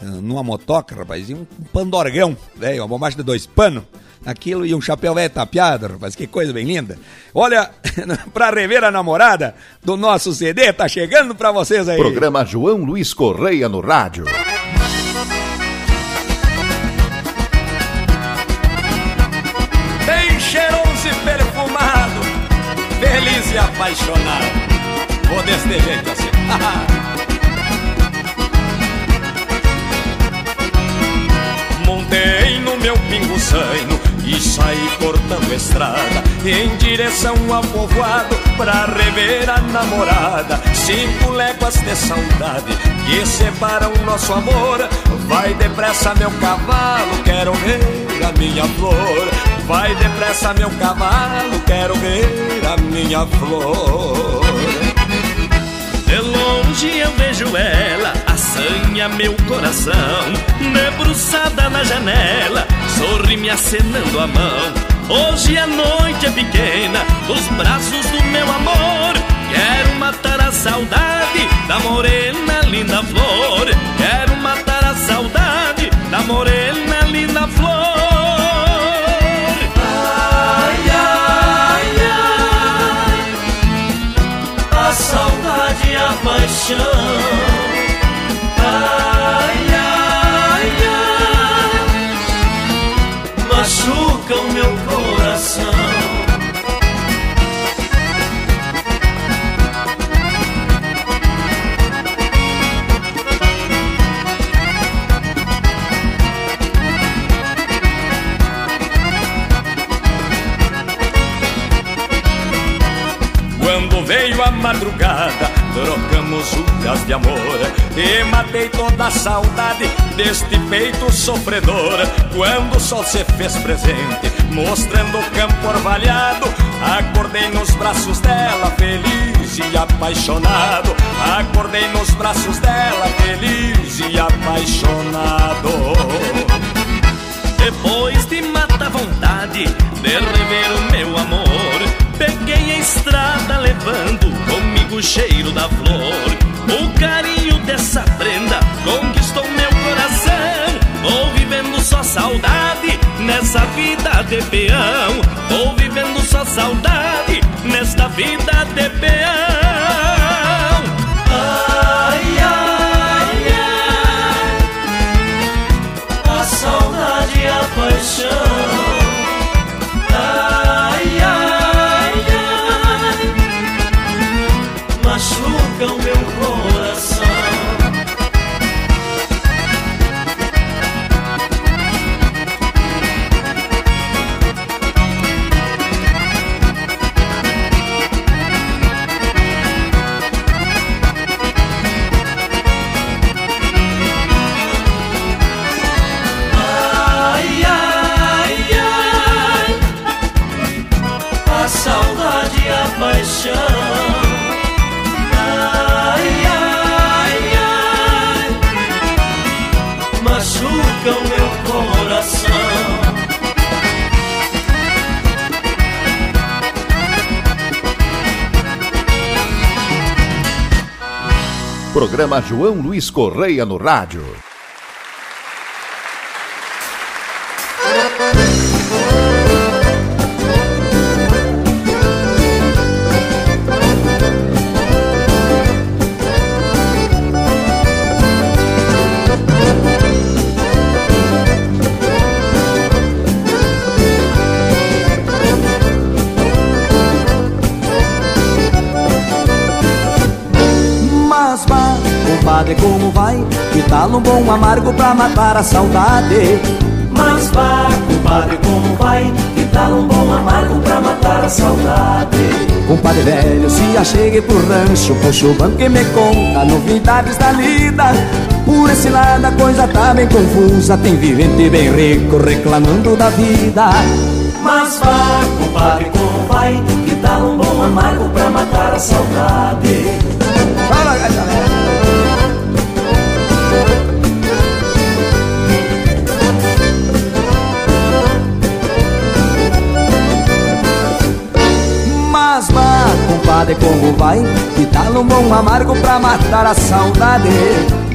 ah, numa motoca, rapaz, e um pandorgão, velho, uma bombacha de dois panos aquilo e um chapéu velho tapeado, rapaz, que coisa bem linda. Olha, para rever a namorada do nosso CD, tá chegando para vocês aí. Programa João Luiz Correia no rádio. Bem cheiroso e perfumado, feliz e apaixonado. Vou desse jeito assim. Montei no meu pingo sanho e saí cortando estrada em direção ao povoado pra rever a namorada. Cinco léguas de saudade que separam nosso amor. Vai depressa, meu cavalo, quero ver a minha flor. Vai depressa, meu cavalo, quero ver a minha flor. De longe eu vejo ela, assanha meu coração. Debruçada na janela, sorri me acenando a mão. Hoje a noite é pequena, os braços do meu amor. Quero matar a saudade da morena linda flor. Quero matar a saudade da morena linda flor. paixão. Coração. Quando veio a madrugada Trocamos juras de amor E matei toda a saudade Deste peito sofredor. Quando o sol se fez presente Mostrando o campo orvalhado Acordei nos braços dela Feliz e apaixonado. Acordei nos braços dela Feliz e apaixonado. Depois de matar a vontade De rever o meu amor Peguei a estrada levando o cheiro da flor. O carinho dessa prenda conquistou meu coração. Vou vivendo só saudade nessa vida de peão. Vou vivendo só saudade nesta vida de peão. Luiz Correia no rádio. Que tal um bom amargo pra matar a saudade? Mas vá, compadre, como vai? Que tal um bom amargo pra matar a saudade? Compadre velho, se achegue pro rancho, puxa o banco e me conta novidades da lida. Por esse lado a coisa tá bem confusa, tem vivente bem rico reclamando da vida. Mas vá, compadre, como vai? Que tal um bom amargo pra matar a saudade? Compadre, como vai? Que tal um bom amargo pra matar a saudade?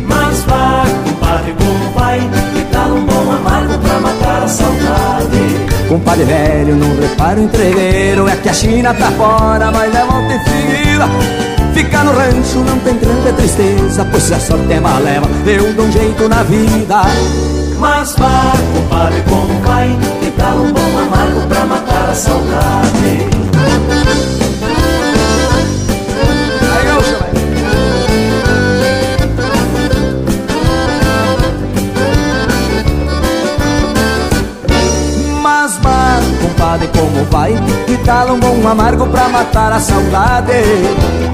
Mas vá, compadre, como vai? Que tal um bom amargo pra matar a saudade? Compadre velho, não reparo entregueiro É que a China tá fora, mas é volta e fila Ficar no rancho não tem grande tristeza Pois se a sorte é maleva, eu dou um jeito na vida Mas vá, compadre, como vai? Que tal um bom amargo pra matar a saudade? Como vai? Que tal um bom amargo pra matar a saudade?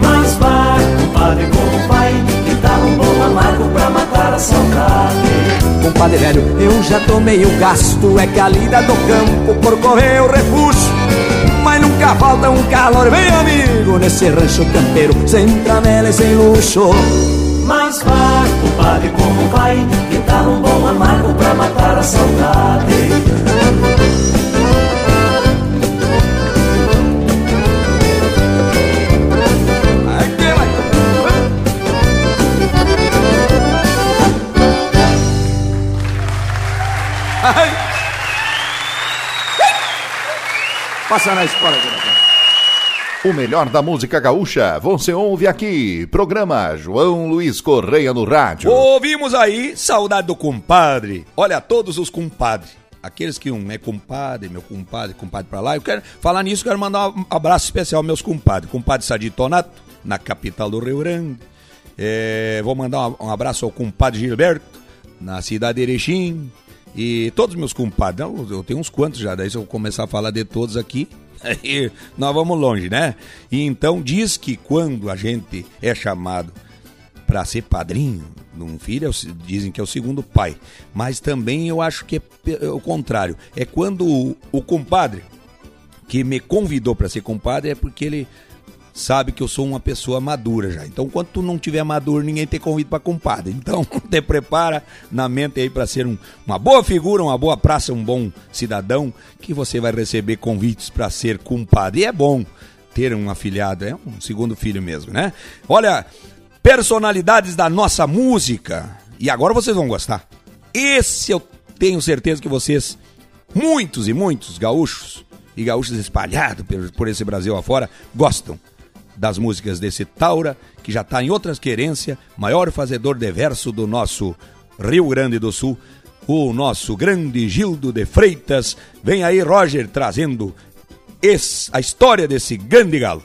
Mas vai, compadre, como vai? Que tal um bom amargo pra matar a saudade? Compadre velho, eu já tô meio gasto É que a lida do campo por correr o refúgio mas nunca falta um calor bem amigo nesse rancho campeiro, sem tramela e sem luxo. Mas vá, compadre, como vai? Que tal um bom amargo pra matar a saudade? Passa na escola, O melhor da música gaúcha, você ouve aqui. Programa João Luiz Correia no rádio. Ouvimos aí Saudade do Compadre. Olha, todos os compadres. Aqueles que um é compadre, meu compadre, compadre pra lá. Eu quero falar nisso, quero mandar um abraço especial aos meus compadres. Compadre Sadi Tonato, na capital do Rio Grande. É, vou mandar um abraço ao compadre Gilberto, na cidade de Erechim. E todos meus compadres, eu tenho uns quantos já, daí se eu começar a falar de todos aqui, aí nós vamos longe, né? E então diz que quando a gente é chamado para ser padrinho de um filho, dizem que é o segundo pai. Mas também eu acho que é o contrário. É quando o, o compadre que me convidou para ser compadre é porque ele sabe que eu sou uma pessoa madura já. Então, quando tu não tiver maduro, ninguém te convida para compadre. Então, te prepara na mente aí para ser um, uma boa figura, uma boa praça, um bom cidadão, que você vai receber convites para ser compadre. E é bom ter um afilhado, é um segundo filho mesmo, né? Olha, personalidades da nossa música. E agora vocês vão gostar. Esse eu tenho certeza que vocês, muitos e muitos gaúchos e gaúchos espalhados por esse Brasil afora, gostam das músicas desse Taura, que já está em outras querências, maior fazedor de verso do nosso Rio Grande do Sul, o nosso grande Gildo de Freitas. Vem aí, Roger, trazendo esse, a história desse grande galo.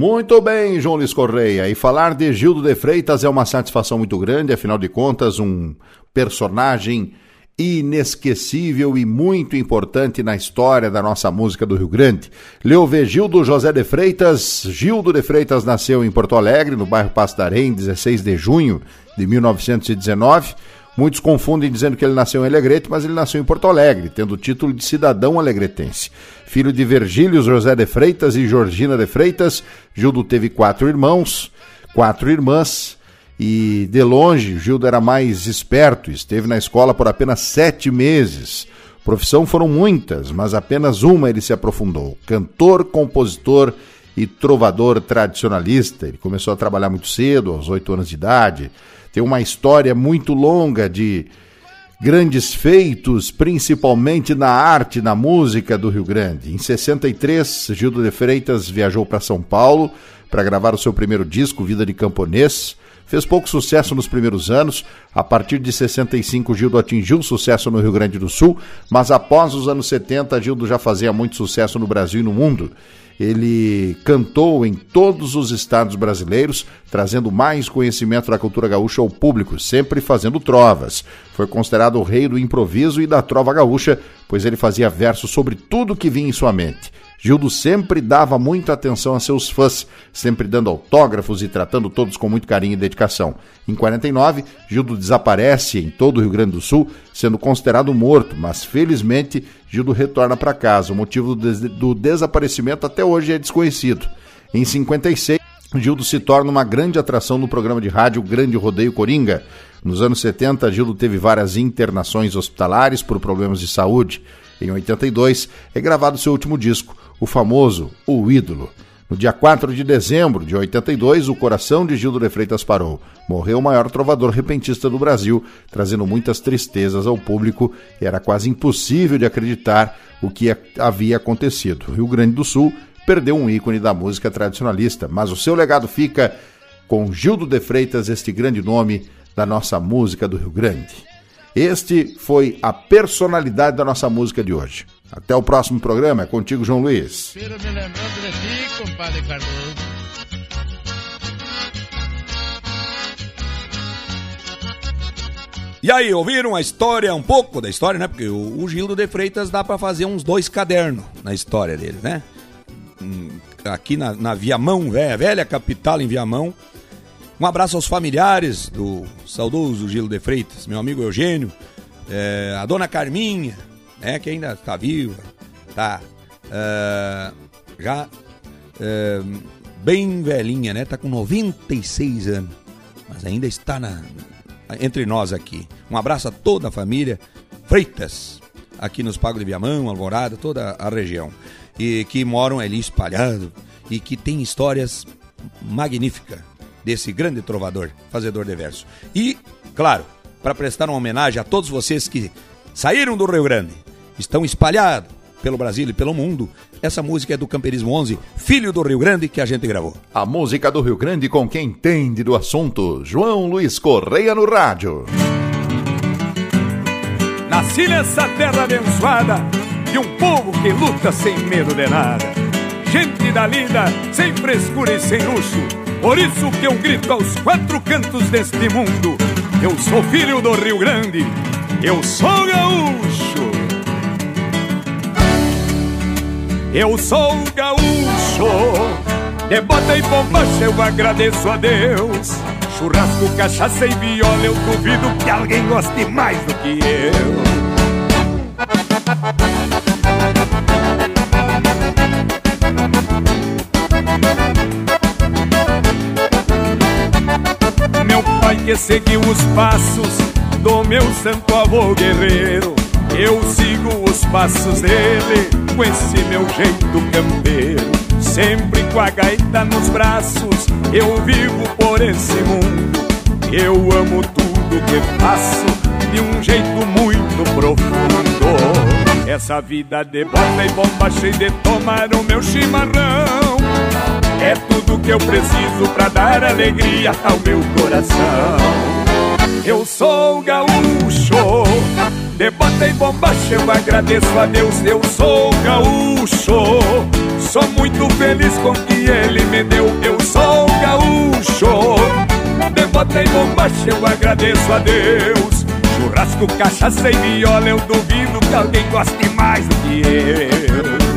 Muito bem, João Luiz Correia. E falar de Gildo de Freitas é uma satisfação muito grande, afinal de contas, um personagem inesquecível e muito importante na história da nossa música do Rio Grande. Leove Gildo José de Freitas. Gildo de Freitas nasceu em Porto Alegre, no bairro Pastarém, 16 de junho de 1919. Muitos confundem dizendo que ele nasceu em Alegrete, mas ele nasceu em Porto Alegre, tendo o título de cidadão alegretense filho de Virgílio José de Freitas e Georgina de Freitas. Gildo teve quatro irmãos, quatro irmãs, e de longe Gildo era mais esperto, esteve na escola por apenas sete meses. Profissão foram muitas, mas apenas uma ele se aprofundou: cantor, compositor e trovador tradicionalista. Ele começou a trabalhar muito cedo, aos oito anos de idade. Tem uma história muito longa de grandes feitos, principalmente na arte, na música do Rio Grande. Em 63, Gildo de Freitas viajou para São Paulo para gravar o seu primeiro disco, Vida de Camponês. Fez pouco sucesso nos primeiros anos. A partir de 65, Gildo atingiu sucesso no Rio Grande do Sul, mas após os anos 70, Gildo já fazia muito sucesso no Brasil e no mundo. Ele cantou em todos os estados brasileiros, trazendo mais conhecimento da cultura gaúcha ao público, sempre fazendo trovas. Foi considerado o rei do improviso e da trova gaúcha, pois ele fazia versos sobre tudo que vinha em sua mente. Gildo sempre dava muita atenção a seus fãs, sempre dando autógrafos e tratando todos com muito carinho e dedicação. Em 49, Gildo desaparece em todo o Rio Grande do Sul, sendo considerado morto, mas felizmente Gildo retorna para casa. O motivo do, do desaparecimento até hoje é desconhecido. Em 56, Gildo se torna uma grande atração no programa de rádio Grande Rodeio Coringa. Nos anos 70, Gildo teve várias internações hospitalares por problemas de saúde. Em 82, é gravado seu último disco, o famoso O Ídolo. No dia 4 de dezembro de 82, o coração de Gildo de Freitas parou. Morreu o maior trovador repentista do Brasil, trazendo muitas tristezas ao público era quase impossível de acreditar o que havia acontecido. Rio Grande do Sul perdeu um ícone da música tradicionalista, mas o seu legado fica com Gildo de Freitas, este grande nome da nossa música do Rio Grande. Este foi a personalidade da nossa música de hoje. Até o próximo programa. É contigo, João Luiz. me lembrando de ti, compadre Cardoso. E aí, ouviram a história, um pouco da história, né? Porque o, o Gildo de Freitas dá para fazer uns dois cadernos na história dele, né? Hum, aqui na, na Viamão, velha, velha capital em Viamão. Um abraço aos familiares do saudoso Gildo de Freitas, meu amigo Eugênio, é, a dona Carminha, né? Que ainda está viva, tá uh, já uh, bem velhinha, né? Tá com 96 anos, mas ainda está na, entre nós aqui. Um abraço a toda a família Freitas, aqui nos Pagos de Viamão, Alvorada, toda a região, e que moram ali espalhados e que tem histórias magníficas desse grande trovador, fazedor de verso. E, claro, para prestar uma homenagem a todos vocês que saíram do Rio Grande, estão espalhados pelo Brasil e pelo mundo. Essa música é do Camperismo 11, Filho do Rio Grande, que a gente gravou. A música do Rio Grande com quem entende do assunto, João Luiz Correia no rádio. Nasci nessa terra abençoada de um povo que luta sem medo de nada. Gente da lida, sem frescura e sem luxo. Por isso que eu grito aos quatro cantos deste mundo. Eu sou filho do Rio Grande, eu sou gaúcho. Eu sou gaúcho, de bota e bombacha eu agradeço a Deus. Churrasco, cachaça e viola, eu duvido que alguém goste mais do que eu. Que seguiu os passos do meu santo avô guerreiro, eu sigo os passos dele com esse meu jeito campeiro. Sempre com a gaita nos braços, eu vivo por esse mundo. Eu amo tudo que faço de um jeito muito profundo. Essa vida de bota e bomba cheia de tomar o meu chimarrão. É tudo que eu preciso pra dar alegria ao meu coração. Eu sou gaúcho de bota e bombacha eu agradeço a Deus, eu sou gaúcho. Sou muito feliz com o que ele me deu, eu sou gaúcho. De bota e bombacha eu agradeço a Deus. Churrasco, cachaça e viola, eu duvido que alguém goste mais do que eu.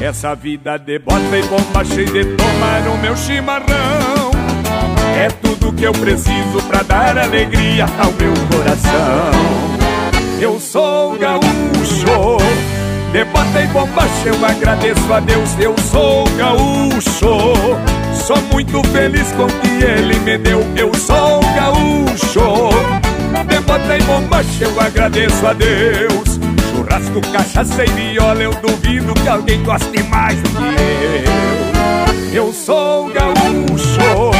Essa vida de bota e bomba cheia de tomar o meu chimarrão. É tudo que eu preciso pra dar alegria ao meu coração. Eu sou gaúcho De bota e bombacha eu agradeço a Deus. Eu sou gaúcho Sou muito feliz com o que ele me deu. Eu sou gaúcho. De bota e bombacha eu agradeço a Deus. Churrasco, cachaça e viola Eu duvido que alguém goste mais do que eu. Eu sou gaúcho.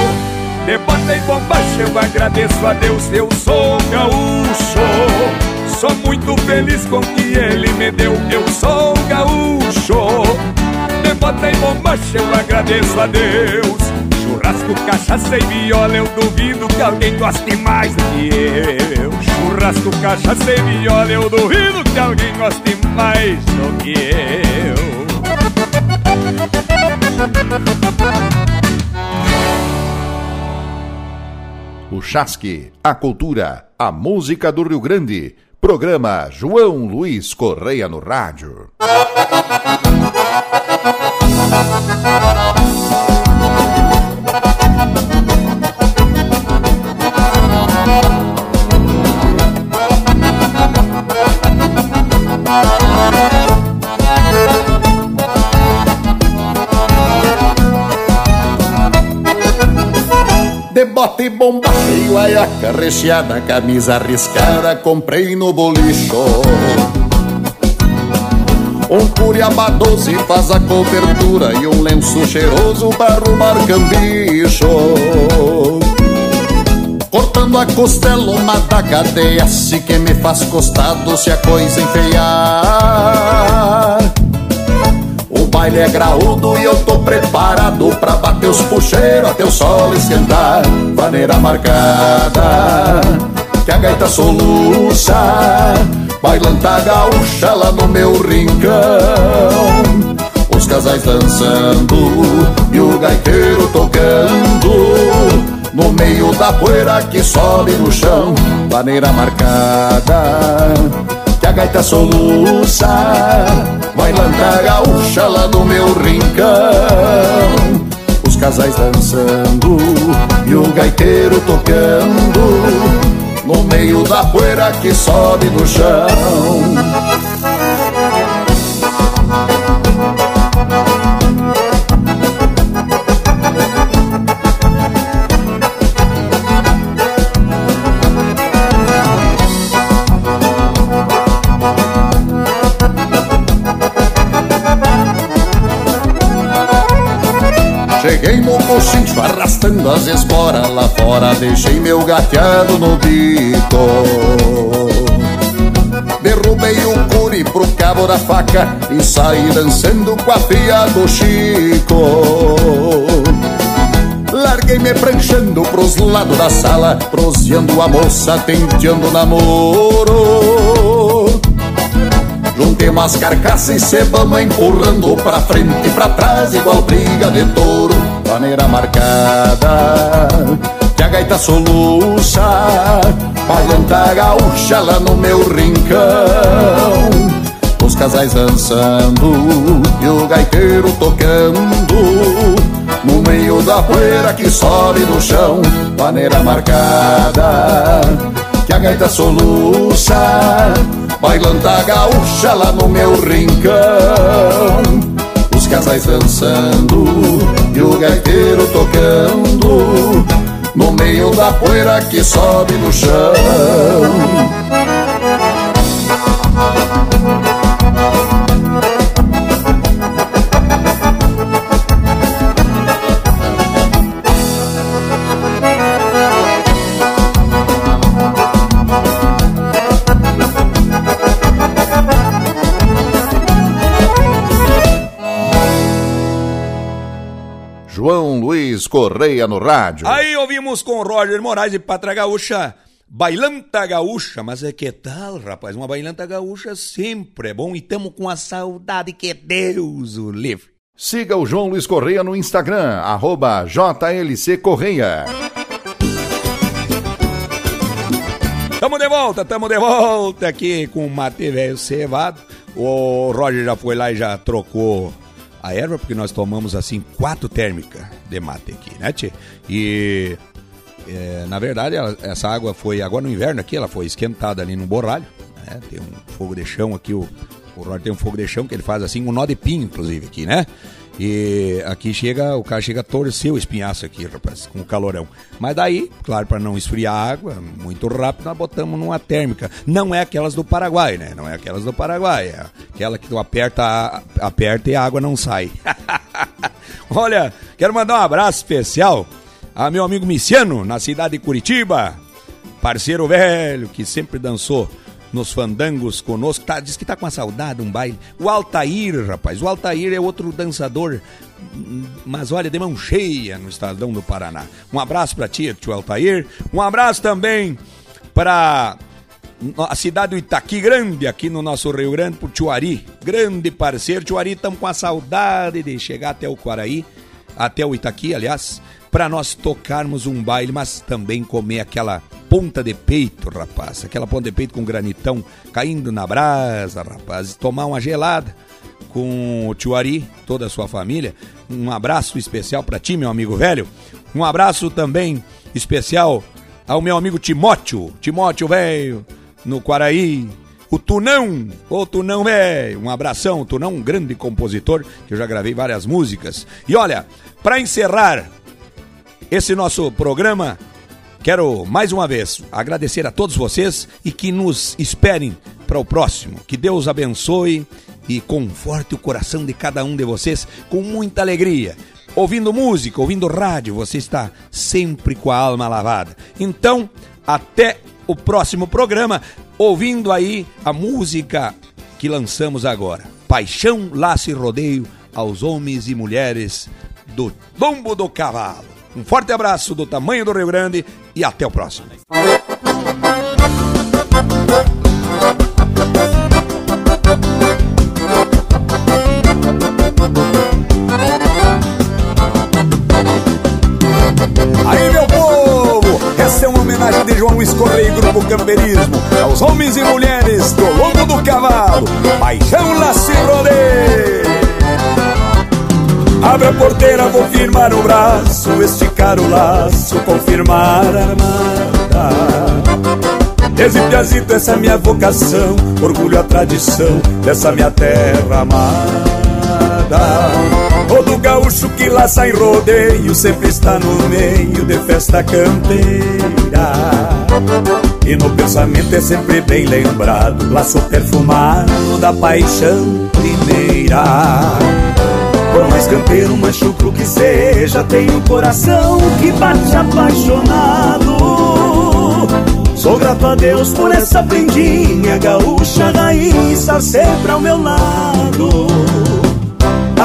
De bota e bombacha eu agradeço a Deus. Eu sou gaúcho. Sou muito feliz com o que ele me deu. Eu sou gaúcho bota e bombacha eu agradeço a Deus Churrasco, cachaça e viola Eu duvido que alguém goste mais do que eu Churrasco, cachaça e viola Eu duvido que alguém goste mais do que eu O Chasque, a cultura, a música do Rio Grande. Programa João Luiz Correia no rádio. De bota e bomba cheio, aiaca recheada, camisa arriscada, comprei no bolicho. Um curiaba doce faz a cobertura e um lenço cheiroso para arrumar cambicho. Cortando a costela, uma daga DS que me faz costado se a coisa enfeiar. Baile é graúdo e eu tô preparado pra bater os puxeiros até o sol esquentar. Maneira marcada, que a gaita soluça, bailanta gaúcha lá no meu rincão. Os casais dançando e o gaiteiro tocando. No meio da poeira que sobe no chão, maneira marcada que a gaita soluça, bailanta gaúcha lá no meu rincão os casais dançando e o gaiteiro tocando no meio da poeira que sobe no chão. Cheguei no coxinho arrastando as esporas lá fora Deixei meu gateado no bico. Derrubei o curi pro cabo da faca E saí dançando com a filha do Chico. Larguei me pranchando pros lados da sala Proseando a moça, tenteando namoro. Juntei umas carcaças e cebamos empurrando pra frente e pra trás igual briga de touro Maneira marcada que a gaita soluça Bailanta gaúcha lá no meu rincão. Os casais dançando e o gaiteiro tocando No meio da poeira que sobe no chão. Maneira marcada que a gaita soluça Bailanta gaúcha lá no meu rincão. Os casais dançando e o gaiteiro tocando No meio da poeira que sobe no chão Correia no rádio. Aí ouvimos com Roger Moraes e Patra Gaúcha, Bailanta Gaúcha. Mas é que tal, rapaz? Uma bailanta gaúcha sempre é bom e tamo com a saudade que Deus o livre. Siga o João Luiz Correia no Instagram, arroba JLC Correia. Tamo de volta, tamo de volta aqui com o mate velho cevado. O Roger já foi lá e já trocou a erva, porque nós tomamos assim quatro térmicas de mate aqui, né, tchê? E é, na verdade ela, essa água foi, agora no inverno aqui, ela foi esquentada ali no borralho, né? Tem um fogo de chão aqui, o, o Roger tem um fogo de chão que ele faz assim, um nó de pinho, inclusive, aqui, né? E aqui chega, o cara chega a torcer o espinhaço aqui, rapaz, com o calorão. Mas daí, claro, para não esfriar a água muito rápido, nós botamos numa térmica. Não é aquelas do Paraguai, né? Não é aquelas do Paraguai. É aquela que tu aperta, aperta e a água não sai. Olha, quero mandar um abraço especial a meu amigo Miciano, na cidade de Curitiba. Parceiro velho que sempre dançou nos fandangos conosco. Tá, diz que tá com a saudade, um baile. O Altair, rapaz. O Altair é outro dançador, mas olha, de mão cheia no Estadão do Paraná. Um abraço pra ti, tio Altair. Um abraço também para a cidade do Itaqui Grande, aqui no nosso Rio Grande, pro Tio Grande parceiro. Tio Ari, estamos com a saudade de chegar até o Quaraí, até o Itaqui, aliás, para nós tocarmos um baile, mas também comer aquela ponta de peito, rapaz. Aquela ponta de peito com granitão caindo na brasa, rapaz. Tomar uma gelada com o tio Ari, toda a sua família. Um abraço especial para ti, meu amigo velho. Um abraço também especial ao meu amigo Timóteo. Timóteo, velho, no Quaraí. O Tunão, o Tunão, velho. Um abração, o Tunão, um grande compositor, que eu já gravei várias músicas. E olha, para encerrar esse nosso programa, Quero mais uma vez agradecer a todos vocês e que nos esperem para o próximo. Que Deus abençoe e conforte o coração de cada um de vocês com muita alegria. Ouvindo música, ouvindo rádio, você está sempre com a alma lavada. Então, até o próximo programa, ouvindo aí a música que lançamos agora. Paixão, laço e rodeio aos homens e mulheres do lombo do cavalo. Um forte abraço do tamanho do Rio Grande e até o próximo. Aí, meu povo, essa é uma homenagem de João Luiz Correia Grupo Camperismo é aos homens e mulheres do Longo do Cavalo. Paixão Lace Abre a porteira, vou firmar o braço, esticar o laço, confirmar a armada. Desde piazito essa é minha vocação, orgulho a tradição dessa minha terra amada. Todo gaúcho que laça em rodeio sempre está no meio de festa campeira. E no pensamento é sempre bem lembrado, laço perfumado da paixão primeira. Por mais campeiro, mais chucro que seja, tem um coração que bate apaixonado. Sou grato a Deus por essa prendinha gaúcha raiz sempre ao meu lado.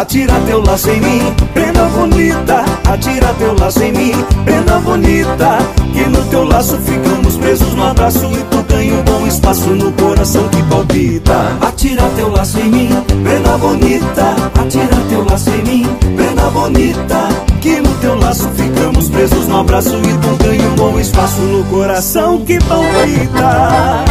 Atira teu laço em mim, prenda bonita. Atira teu laço em mim, prenda bonita. Que no teu laço ficamos presos no abraço e tu ganha um bom espaço no coração que palpita. Atira teu laço em mim, prenda bonita. Atira teu laço em mim, prenda bonita. Que no teu laço ficamos presos no abraço e tu ganha um bom espaço no coração que palpita.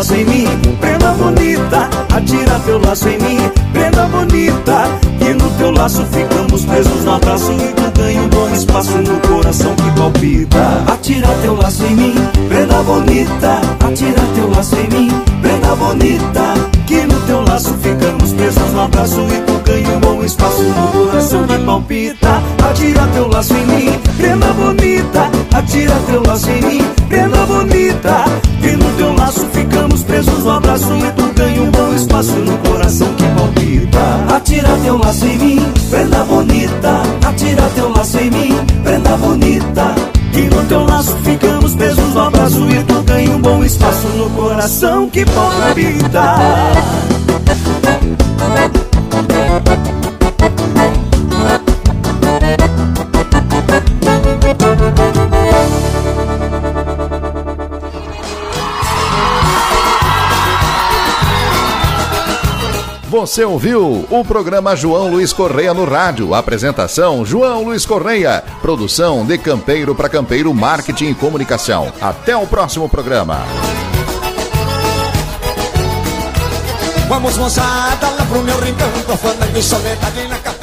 Laço em mim, prenda bonita. Atira teu laço em mim, prenda bonita. Que no teu laço ficamos presos no abraço e tu ganha um bom espaço no coração que palpita. Atira teu laço em mim, prenda bonita. Atira teu laço em mim, prenda bonita. Que no teu laço ficamos presos no abraço e tu ganha um bom espaço no coração que palpita. Atira teu laço em mim, prenda bonita. Atira teu laço em mim, prenda bonita. Que no teu laço ficamos presos no abraço e tu ganha um bom espaço no coração que palpita. Atira teu laço em mim, prenda bonita. Atira teu laço em mim, prenda bonita. Que no teu laço ficamos presos no abraço e tu ganha um bom espaço no coração que palpita. Você ouviu o programa João Luiz Correia no rádio. Apresentação João Luiz Correia. Produção de Campeiro para Campeiro Marketing e Comunicação. Até o próximo programa. Vamos moçada lá pro meu rincão, a fanda de soledade na.